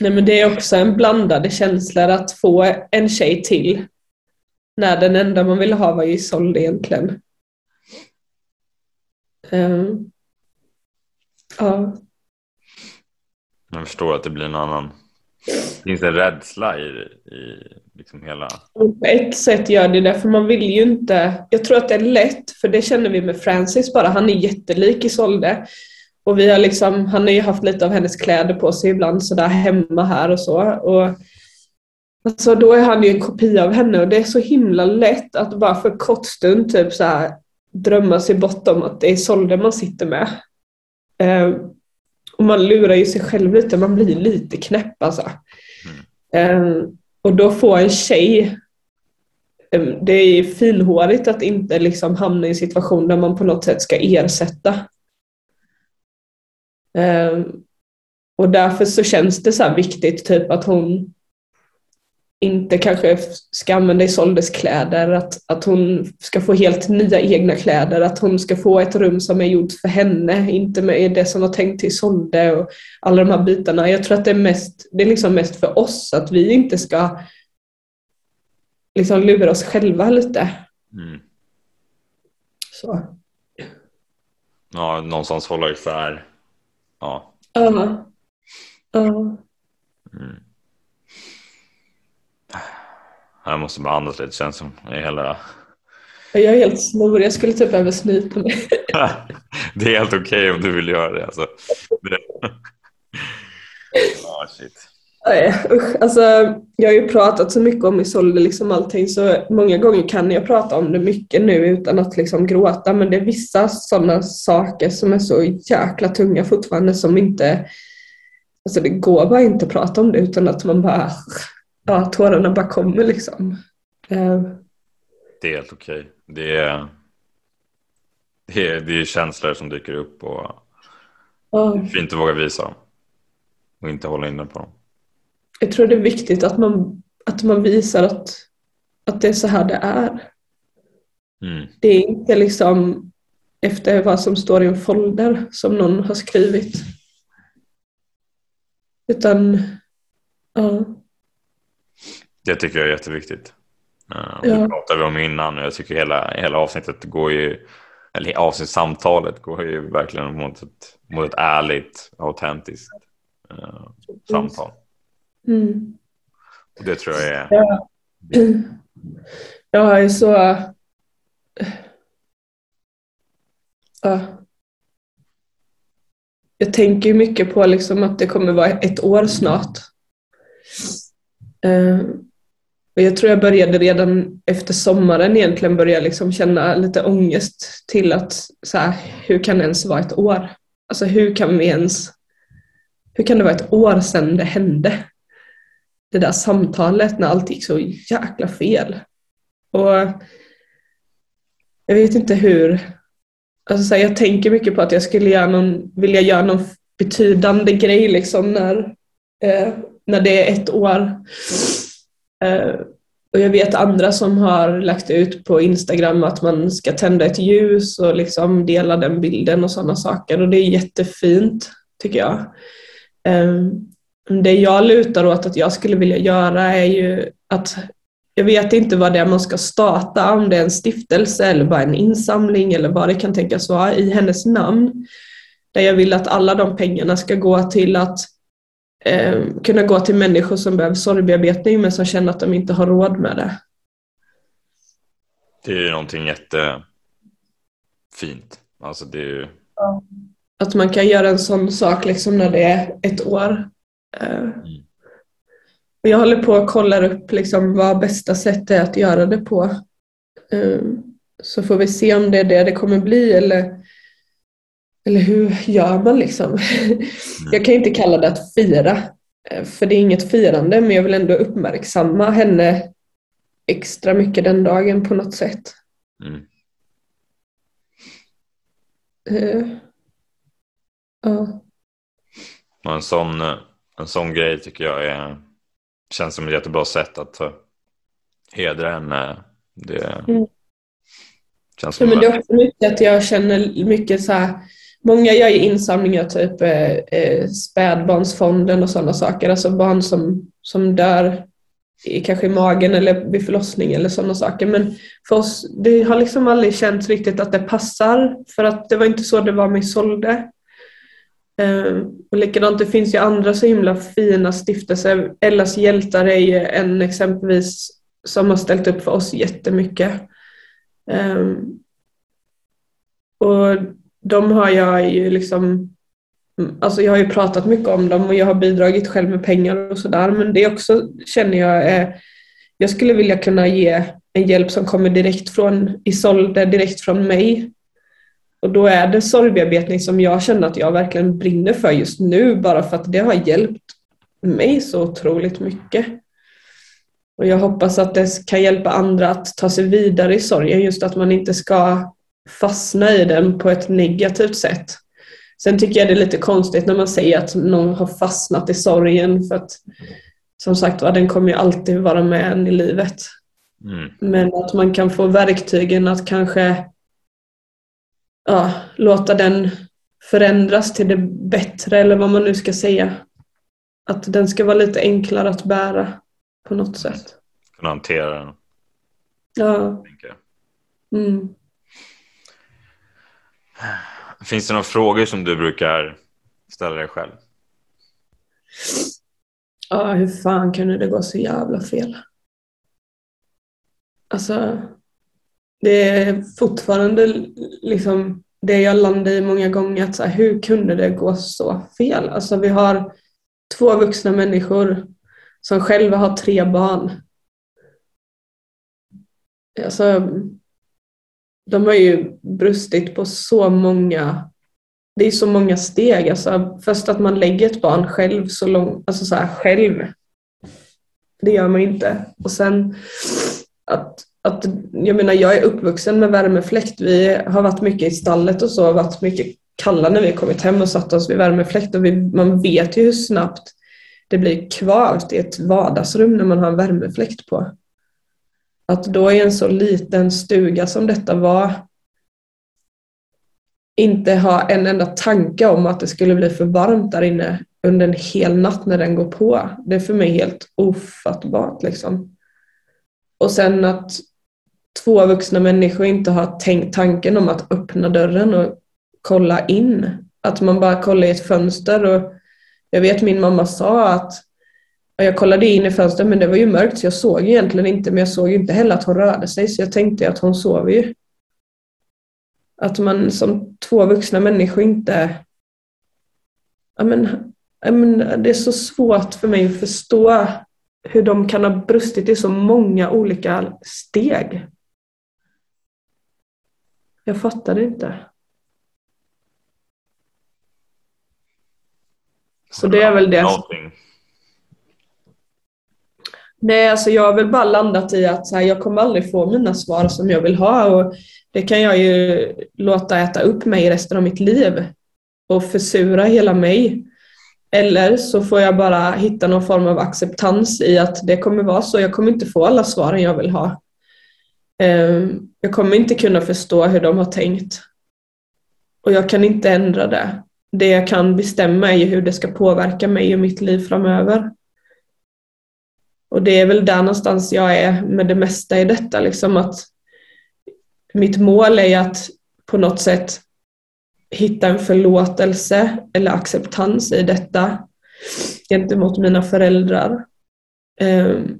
nej, men det är också en blandade känslor att få en tjej till. När den enda man ville ha var Isolde egentligen. Uh, uh. Jag förstår att det blir en annan Finns det en rädsla i, i liksom hela... På ett sätt gör det det, för man vill ju inte... Jag tror att det är lätt, för det känner vi med Francis bara. Han är jättelik Isolde. Och vi har liksom, han har ju haft lite av hennes kläder på sig ibland sådär hemma här och så. Och, alltså, då är han ju en kopia av henne och det är så himla lätt att bara för kort stund typ så här, drömma sig bortom att det är Isolde man sitter med. Ehm, och man lurar ju sig själv lite, man blir lite knäpp alltså. Mm. Um, och då få en tjej, um, det är filhårigt att inte liksom hamna i en situation där man på något sätt ska ersätta. Eh, och därför så känns det så viktigt typ att hon inte kanske ska använda Isoldes kläder, att, att hon ska få helt nya egna kläder, att hon ska få ett rum som är gjort för henne, inte med det som var tänkt till Isolde och alla de här bitarna. Jag tror att det är mest, det är liksom mest för oss, att vi inte ska liksom lura oss själva lite. Mm. Så. Ja, någonstans hålla isär. Ja. Ja. Uh -huh. uh -huh. Mm. Jag måste bara andas lite känns som. I hela... Jag är helt snorig. Jag skulle typ behöva snyta mig. <laughs> det är helt okej okay om du vill göra det. Alltså. det... oh, <laughs> shit. alltså, jag har ju pratat så mycket om Isolde, liksom allting, så många gånger kan jag prata om det mycket nu utan att liksom gråta, men det är vissa sådana saker som är så jäkla tunga fortfarande som inte, alltså det går bara inte att prata om det utan att man bara ja, tårarna bara kommer liksom. Uh. Det är helt okej. Okay. Det, är, det, är, det är känslor som dyker upp och uh. det är fint att våga visa dem. Och inte hålla inne på dem. Jag tror det är viktigt att man, att man visar att, att det är så här det är. Mm. Det är inte liksom efter vad som står i en folder som någon har skrivit. Utan, ja. Det tycker jag är jätteviktigt. Uh, ja. Det pratade vi om innan och jag tycker hela, hela avsnittet går ju, eller avsnittssamtalet går ju verkligen mot ett, mot ett ärligt, autentiskt uh, samtal. Mm. Och det tror jag är... Ja. Jag är så... Ja. Jag tänker mycket på liksom att det kommer vara ett år snart. Uh, och jag tror jag började redan efter sommaren egentligen börja liksom känna lite ångest till att så här, hur kan det ens vara ett år? Alltså hur kan vi ens, hur kan det vara ett år sedan det hände? Det där samtalet när allt gick så jäkla fel. Och jag vet inte hur, alltså så här, jag tänker mycket på att jag skulle göra någon, vilja göra någon betydande grej liksom när, eh, när det är ett år. Eh, och jag vet andra som har lagt ut på Instagram att man ska tända ett ljus och liksom dela den bilden och sådana saker och det är jättefint tycker jag. Eh, det jag lutar åt att jag skulle vilja göra är ju att jag vet inte vad det är man ska starta, om det är en stiftelse eller bara en insamling eller vad det kan tänkas vara i hennes namn. Där jag vill att alla de pengarna ska gå till att eh, kunna gå till människor som behöver sorgbearbetning men som känner att de inte har råd med det. Det är ju någonting jättefint. Alltså det är ju... Att man kan göra en sån sak liksom när det är ett år. Eh, mm. Och jag håller på att kolla upp liksom vad bästa sätt är att göra det på. Eh, så får vi se om det är det det kommer bli eller eller hur gör man liksom? <laughs> Jag kan inte kalla det att fira, eh, för det är inget firande, men jag vill ändå uppmärksamma henne extra mycket den dagen på något sätt. Mm. Uh. Och en, sån, en sån grej tycker jag är, känns som ett jättebra sätt att hedra henne. Det mm. känns som ja, men det är också mycket att jag känner mycket så här Många gör ju insamlingar, typ eh, eh, spädbarnsfonden och sådana saker. Alltså barn som, som dör i, kanske i magen eller vid förlossning eller sådana saker. Men för oss, det har liksom aldrig känts riktigt att det passar. För att det var inte så det var med Solde. Eh, och likadant, det finns ju andra så himla fina stiftelser. Ellas hjältar är ju en exempelvis som har ställt upp för oss jättemycket. Eh, och de har jag ju liksom Alltså jag har ju pratat mycket om dem och jag har bidragit själv med pengar och sådär men det också känner jag är Jag skulle vilja kunna ge en hjälp som kommer direkt från Isolde, direkt från mig. Och då är det sorgbearbetning som jag känner att jag verkligen brinner för just nu bara för att det har hjälpt mig så otroligt mycket. Och jag hoppas att det kan hjälpa andra att ta sig vidare i sorgen, just att man inte ska fastna i den på ett negativt sätt. Sen tycker jag det är lite konstigt när man säger att någon har fastnat i sorgen för att som sagt den kommer ju alltid vara med en i livet. Mm. Men att man kan få verktygen att kanske ja, låta den förändras till det bättre eller vad man nu ska säga. Att den ska vara lite enklare att bära på något sätt. Kunna hantera den. Ja. Mm. Finns det några frågor som du brukar ställa dig själv? Ja, hur fan kunde det gå så jävla fel? Alltså, det är fortfarande liksom det jag landar i många gånger. Att så här, hur kunde det gå så fel? Alltså, vi har två vuxna människor som själva har tre barn. Alltså, de har ju brustit på så många det är så många steg. Alltså, först att man lägger ett barn själv så långt, alltså så här, själv. Det gör man ju inte. Och sen att, att, jag menar jag är uppvuxen med värmefläkt. Vi har varit mycket i stallet och så, varit mycket kalla när vi kommit hem och satt oss vid värmefläkt och vi, man vet ju hur snabbt det blir kvavt i ett vardagsrum när man har en värmefläkt på. Att då i en så liten stuga som detta var inte ha en enda tanke om att det skulle bli för varmt där inne under en hel natt när den går på. Det är för mig helt ofattbart. Liksom. Och sen att två vuxna människor inte har tänkt tanken om att öppna dörren och kolla in. Att man bara kollar i ett fönster. Och jag vet min mamma sa att jag kollade in i fönstret men det var ju mörkt så jag såg egentligen inte men jag såg inte heller att hon rörde sig så jag tänkte att hon sov ju. Att man som två vuxna människor inte... Ja, men, ja, men, det är så svårt för mig att förstå hur de kan ha brustit i så många olika steg. Jag fattar det inte. Så det är väl det. Någonting. Nej, alltså jag har väl bara landat i att så här, jag kommer aldrig få mina svar som jag vill ha. Och det kan jag ju låta äta upp mig resten av mitt liv och försura hela mig. Eller så får jag bara hitta någon form av acceptans i att det kommer vara så. Jag kommer inte få alla svaren jag vill ha. Ehm, jag kommer inte kunna förstå hur de har tänkt. Och jag kan inte ändra det. Det jag kan bestämma är hur det ska påverka mig och mitt liv framöver. Och det är väl där någonstans jag är med det mesta i detta. Liksom att mitt mål är att på något sätt hitta en förlåtelse eller acceptans i detta gentemot mina föräldrar. Ehm,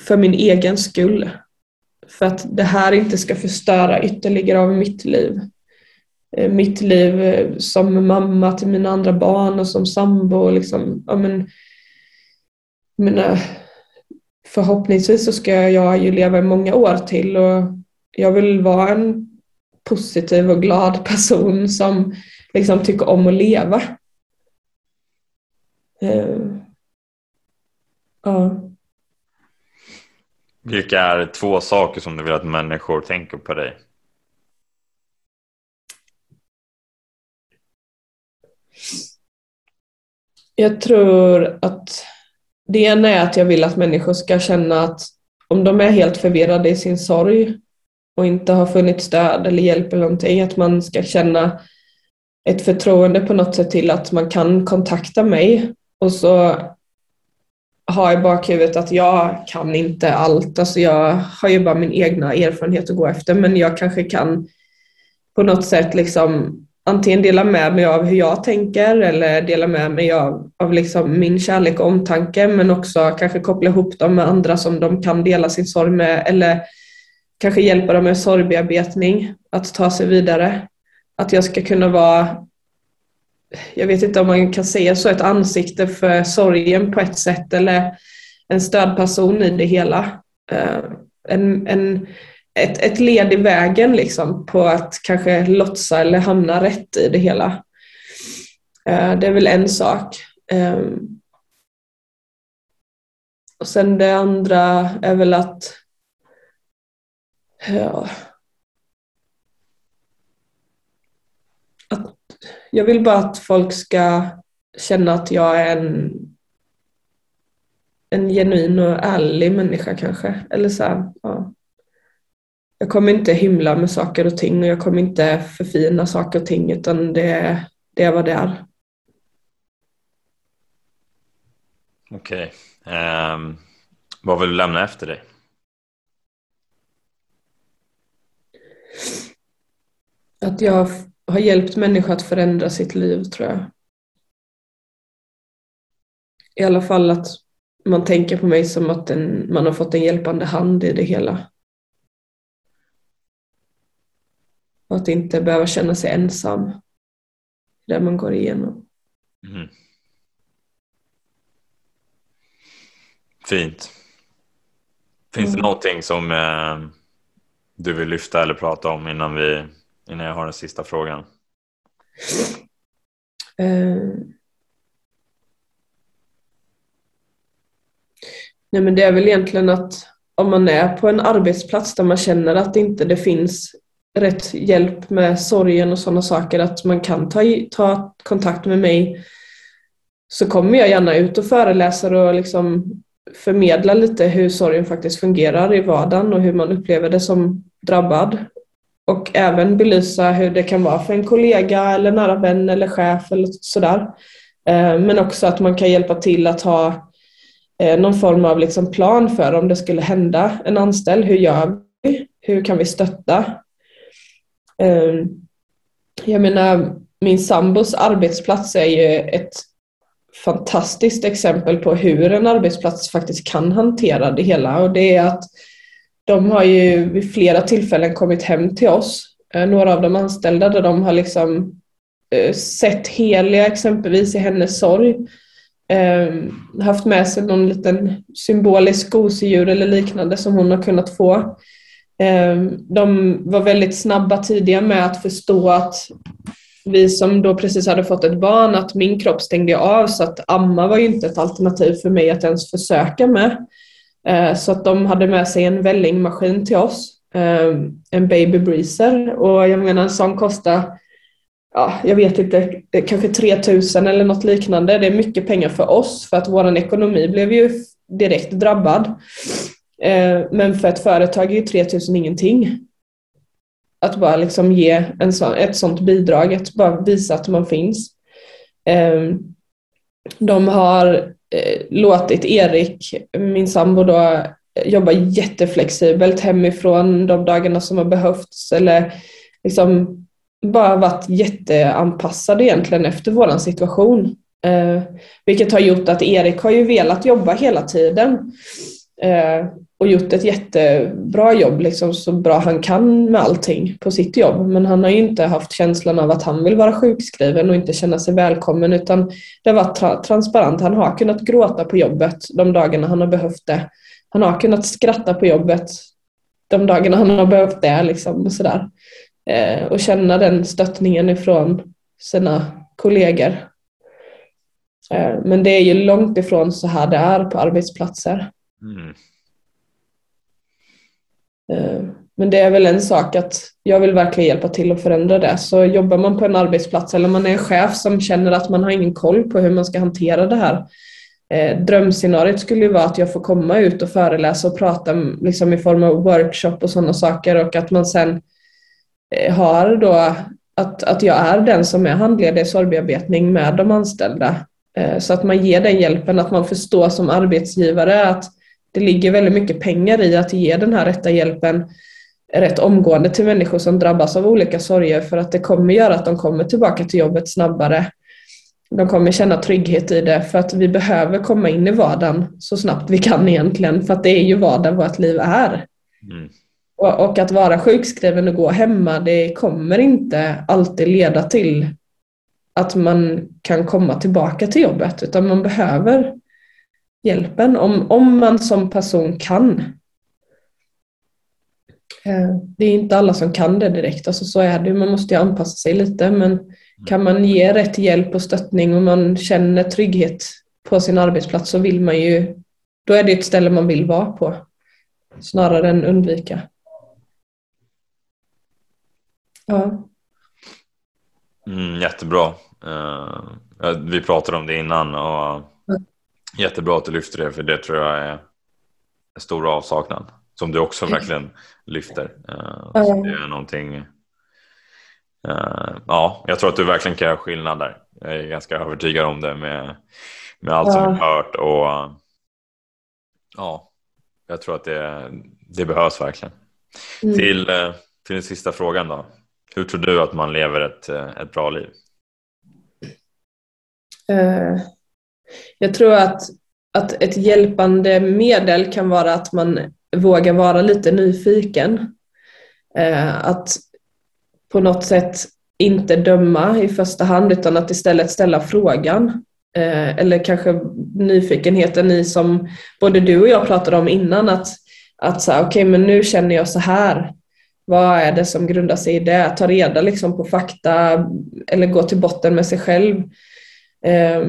för min egen skull. För att det här inte ska förstöra ytterligare av mitt liv. Eh, mitt liv eh, som mamma till mina andra barn och som sambo. Liksom, ja, men, mina, förhoppningsvis så ska jag ju leva i många år till och jag vill vara en positiv och glad person som liksom tycker om att leva. Uh, uh. Vilka är två saker som du vill att människor tänker på dig? Jag tror att det ena är att jag vill att människor ska känna att om de är helt förvirrade i sin sorg och inte har funnit stöd eller hjälp eller någonting, att man ska känna ett förtroende på något sätt till att man kan kontakta mig och så ha i bakhuvudet att jag kan inte allt. Alltså jag har ju bara min egna erfarenhet att gå efter men jag kanske kan på något sätt liksom antingen dela med mig av hur jag tänker eller dela med mig av, av liksom min kärlek och omtanke men också kanske koppla ihop dem med andra som de kan dela sin sorg med eller kanske hjälpa dem med sorgbearbetning, att ta sig vidare. Att jag ska kunna vara, jag vet inte om man kan säga så, ett ansikte för sorgen på ett sätt eller en stödperson i det hela. Eh, en, en, ett, ett led i vägen liksom på att kanske lotsa eller hamna rätt i det hela. Eh, det är väl en sak. Ehm, och sen det andra är väl att ja, att, jag vill bara att folk ska känna att jag är en, en genuin och ärlig människa kanske. Eller så här, ja. Jag kommer inte hymla med saker och ting och jag kommer inte förfina saker och ting utan det, det är vad det är. Okej. Okay. Um, ehm, vad vill du lämna efter dig? Att jag har hjälpt människor att förändra sitt liv tror jag. I alla fall att man tänker på mig som att en, man har fått en hjälpande hand i det hela. Och att inte behöva känna sig ensam det man går igenom. Mm. Fint. Finns mm. det någonting som eh, du vill lyfta eller prata om innan, vi, innan jag har den sista frågan? Uh, nej men det är väl egentligen att om man är på en arbetsplats där man känner att inte det finns rätt hjälp med sorgen och sådana saker, att man kan ta, ta kontakt med mig så kommer jag gärna ut och föreläser och liksom förmedla lite hur sorgen faktiskt fungerar i vardagen och hur man upplever det som drabbad. Och även belysa hur det kan vara för en kollega eller nära vän eller chef eller sådär. Eh, men också att man kan hjälpa till att ha eh, någon form av liksom plan för om det skulle hända en anställd. Hur gör vi? Hur kan vi stötta? Eh, jag menar, min sambos arbetsplats är ju ett fantastiskt exempel på hur en arbetsplats faktiskt kan hantera det hela och det är att de har ju vid flera tillfällen kommit hem till oss, eh, några av de anställda, där de har liksom eh, sett Helia exempelvis i hennes sorg. Ehm, haft med sig någon liten symbolisk gosedjur eller liknande som hon har kunnat få. Ehm, de var väldigt snabba tidiga med att förstå att vi som då precis hade fått ett barn, att min kropp stängde av så att amma var ju inte ett alternativ för mig att ens försöka med. Ehm, så att de hade med sig en vällingmaskin till oss, ehm, en baby breezer och jag menar en sån kostar, ja, jag vet inte, kanske 3000 eller något liknande. Det är mycket pengar för oss för att vår ekonomi blev ju direkt drabbad. Eh, men för ett företag är ju 3000 ingenting. Att bara liksom ge en så, ett sånt bidrag, att bara visa att man finns. Ehm, de har eh, låtit Erik, min sambo då, jobba jätteflexibelt hemifrån de dagarna som har behövts eller liksom bara varit jätteanpassad egentligen efter vår situation. Eh, vilket har gjort att Erik har ju velat jobba hela tiden. Eh, och gjort ett jättebra jobb, liksom, så bra han kan med allting på sitt jobb. Men han har ju inte haft känslan av att han vill vara sjukskriven och inte känna sig välkommen utan det har varit tra transparent. Han har kunnat gråta på jobbet de dagarna han har behövt det. Han har kunnat skratta på jobbet de dagarna han har behövt det. Liksom, och, sådär. Eh, och känna den stöttningen ifrån sina kollegor. Eh, men det är ju långt ifrån så här det är på arbetsplatser. Mm. Eh, men det är väl en sak att jag vill verkligen hjälpa till att förändra det. Så jobbar man på en arbetsplats eller man är en chef som känner att man har ingen koll på hur man ska hantera det här. Eh, drömscenariot skulle ju vara att jag får komma ut och föreläsa och prata liksom i form av workshop och sådana saker och att man sen eh, har då att, att jag är den som är handledare i sorgbearbetning med de anställda. Så att man ger den hjälpen, att man förstår som arbetsgivare att det ligger väldigt mycket pengar i att ge den här rätta hjälpen rätt omgående till människor som drabbas av olika sorger för att det kommer göra att de kommer tillbaka till jobbet snabbare. De kommer känna trygghet i det för att vi behöver komma in i vardagen så snabbt vi kan egentligen för att det är ju vardag vårt liv är. Mm. Och, och, att vara sjukskriven och gå hemma det kommer inte alltid leda till att man kan komma tillbaka till jobbet utan man behöver hjälpen om, om man som person kan. Eh, det är inte alla som kan det direkt, alltså så är det. Man måste ju anpassa sig lite men kan man ge rätt hjälp och stöttning och man känner trygghet på sin arbetsplats så vill man ju, då är det ett ställe man vill vara på snarare än undvika. Ja. Mm, jättebra. Uh, vi pratade om det innan och jättebra att du lyfter det för det tror jag är en stor avsaknad som du också verkligen lyfter. Uh, mm. det är någonting. Uh, ja, jag tror att du verkligen kan göra skillnad där. Jag är ganska övertygad om det med, med allt som vi har hört och ja, jag tror att det, det behövs verkligen. Mm. Till, till den sista frågan då. Hur tror du att man lever ett, ett bra liv? Eh, jag tror att, att ett hjälpande medel kan vara att man vågar vara lite nyfiken. Eh, att på något sätt inte döma i första hand utan att istället ställa frågan. Eh, eller kanske nyfikenheten i som både du och jag pratade om innan att, att okej okay, men nu känner jag så här. Vad är det som grundar sig i det? Ta reda liksom på fakta eller gå till botten med sig själv. Eh,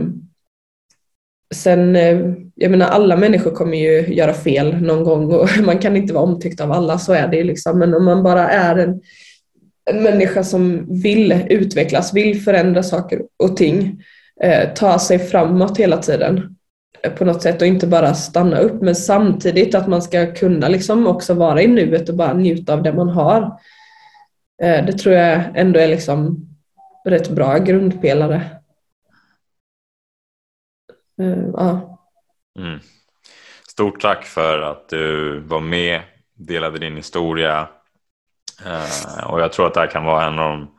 sen, eh, jag menar alla människor kommer ju göra fel någon gång och <laughs> man kan inte vara omtyckt av alla, så är det liksom. Men om man bara är en, en människa som vill utvecklas, vill förändra saker och ting, eh, ta sig framåt hela tiden eh, på något sätt och inte bara stanna upp men samtidigt att man ska kunna liksom också vara i nuet och bara njuta av det man har. Eh, det tror jag ändå är liksom rätt bra grundpelare. Uh, ja. Mm. Stort tack för att du var med, delade din historia. Uh, och jag tror att det här kan vara en av de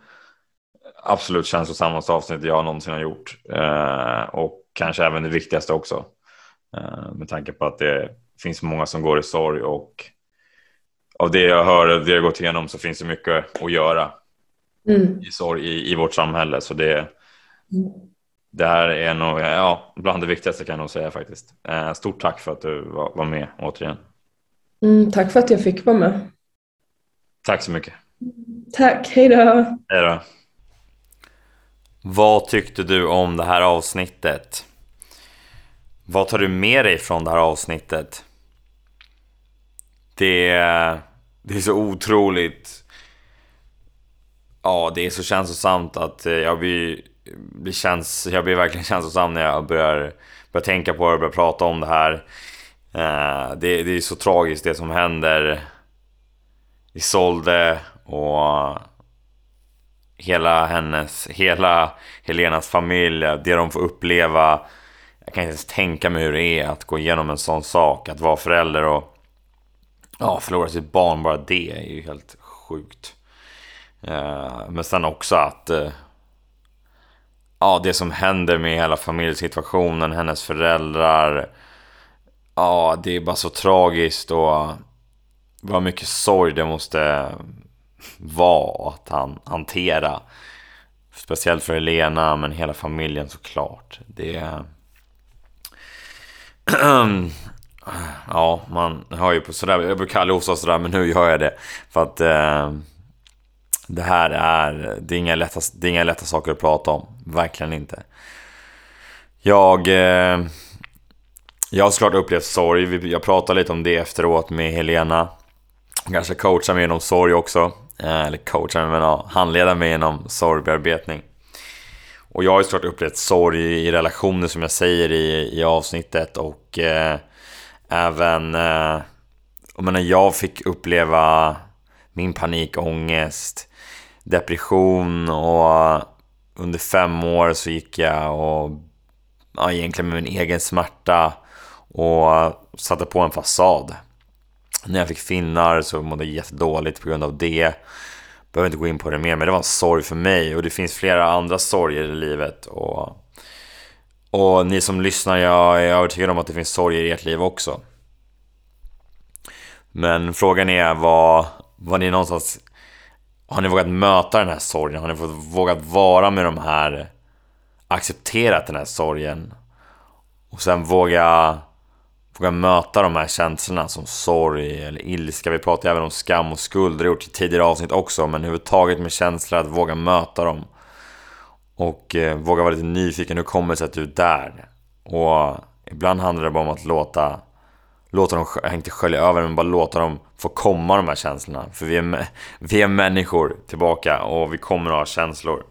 absolut känslosammaste avsnitt jag någonsin har gjort. Uh, och kanske även det viktigaste också. med tanke på att det finns många som går i sorg och av det jag hör och det jag gått igenom så finns det mycket att göra mm. i sorg i, i vårt samhälle. Så det, mm det här är nog ja, bland det viktigaste kan jag nog säga faktiskt. Eh, stort tack för att du var med återigen. Mm, tack för att jag fick vara med. Tack så mycket. Tack, hej då. Hej då. Vad tyckte du om det här avsnittet? Vad tar du med dig från det här avsnittet? Det, det är så otroligt... Ja, det är så känslosamt att jag blir det känns, jag blir verkligen <laughs> känslosam när jag börjar, börjar tänka på det och börjar prata om det här. Eh, det, det är så tragiskt det som händer Isolde och hela hennes, hela Helenas familj, det de får uppleva. Jag kan inte ens tänka mig hur det är att gå igenom en sån sak, att vara förälder och ja, förlora sitt barn, bara det är ju helt sjukt. Eh, men sen också att eh, ja, det som händer med hela familjesituationen, hennes föräldrar. Ja, det är bara så tragiskt och vad mycket sorg det måste vara att han, hantera. Speciellt för Helena, men hela familjen såklart. Det är... <clears throat> ja, man hör ju på sådär. Jag brukar aldrig osa sådär, men nu gör jag det. För att eh, det här är, det är, inga lätta, det är inga lätta saker att prata om. Verkligen inte. Jag... Eh, jag har såklart upplevt sorg. Jag pratade lite om det efteråt med Helena. Kanske coachar mig genom sorg också. Eh, eller coachar mig, men ja, handleda mig genom sorgbearbetning. Och jag har ju såklart upplevt sorg i relationer som jag säger i, i avsnittet och eh, även... Eh, jag, menar, jag fick uppleva min panikångest, depression och eh, under fem år så gick jag och ja, egentligen med min egen smärta och eh, satte på en fasad. När jag fick finnar så mådde jag jättedåligt på grund av det. Behöver inte gå in på det mer, men det var en sorg för mig och det finns flera andra sorger i livet. Och, och ni som lyssnar, jag är övertygad om att det finns sorger i ert liv också. Men frågan är vad, vad ni någonstans har ni vågat möta den här sorgen? Har ni vågat vara med de här... Accepterat den här sorgen? Och sen våga... Våga möta de här känslorna som sorg eller ilska. Vi pratar även om skam och skuld. Det har gjort i tidigare avsnitt också. Men överhuvudtaget med känslor, att våga möta dem. Och eh, våga vara lite nyfiken. Hur kommer det sig att du är där? Och ibland handlar det bara om att låta låta dem, inte skölja över men bara låta dem få komma de här känslorna. För vi är, <laughs> vi är människor tillbaka och vi kommer att ha känslor.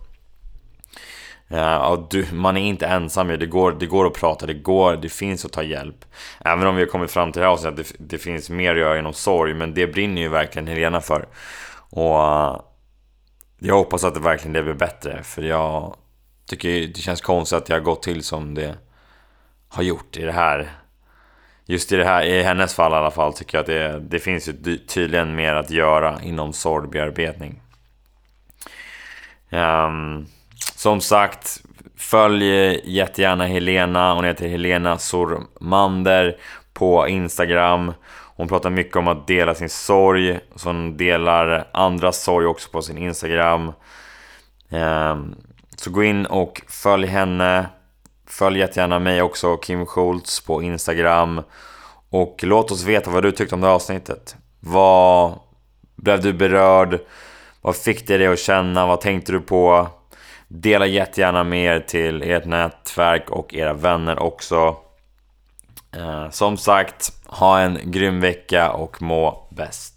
Eh, ja, du, man är inte ensam det går, det går att prata, det går, det finns att ta hjälp. Även om vi har kommit fram till det här att det, det finns mer att göra inom sorg, men det brinner ju verkligen Helena för. Och uh, jag hoppas att det verkligen det blir bättre, för jag tycker det känns konstigt att det har gått till som det har gjort i det här. Just i det här, i hennes fall i alla fall, tycker jag att det, det finns ju tydligen mer att göra inom sorgbearbetning. Um, som sagt, följ jättegärna Helena. Hon heter Helena Sormander på Instagram. Hon pratar mycket om att dela sin sorg. Så hon delar andras sorg också på sin Instagram. Um, så gå in och följ henne. Följ jättegärna mig också, Kim Schultz på Instagram. Och låt oss veta vad du tyckte om det här avsnittet. Vad blev du berörd? Vad fick det dig att känna? Vad tänkte du på? Dela jättegärna med er till ert nätverk och era vänner också. Eh, som sagt, ha en grym vecka och må bäst.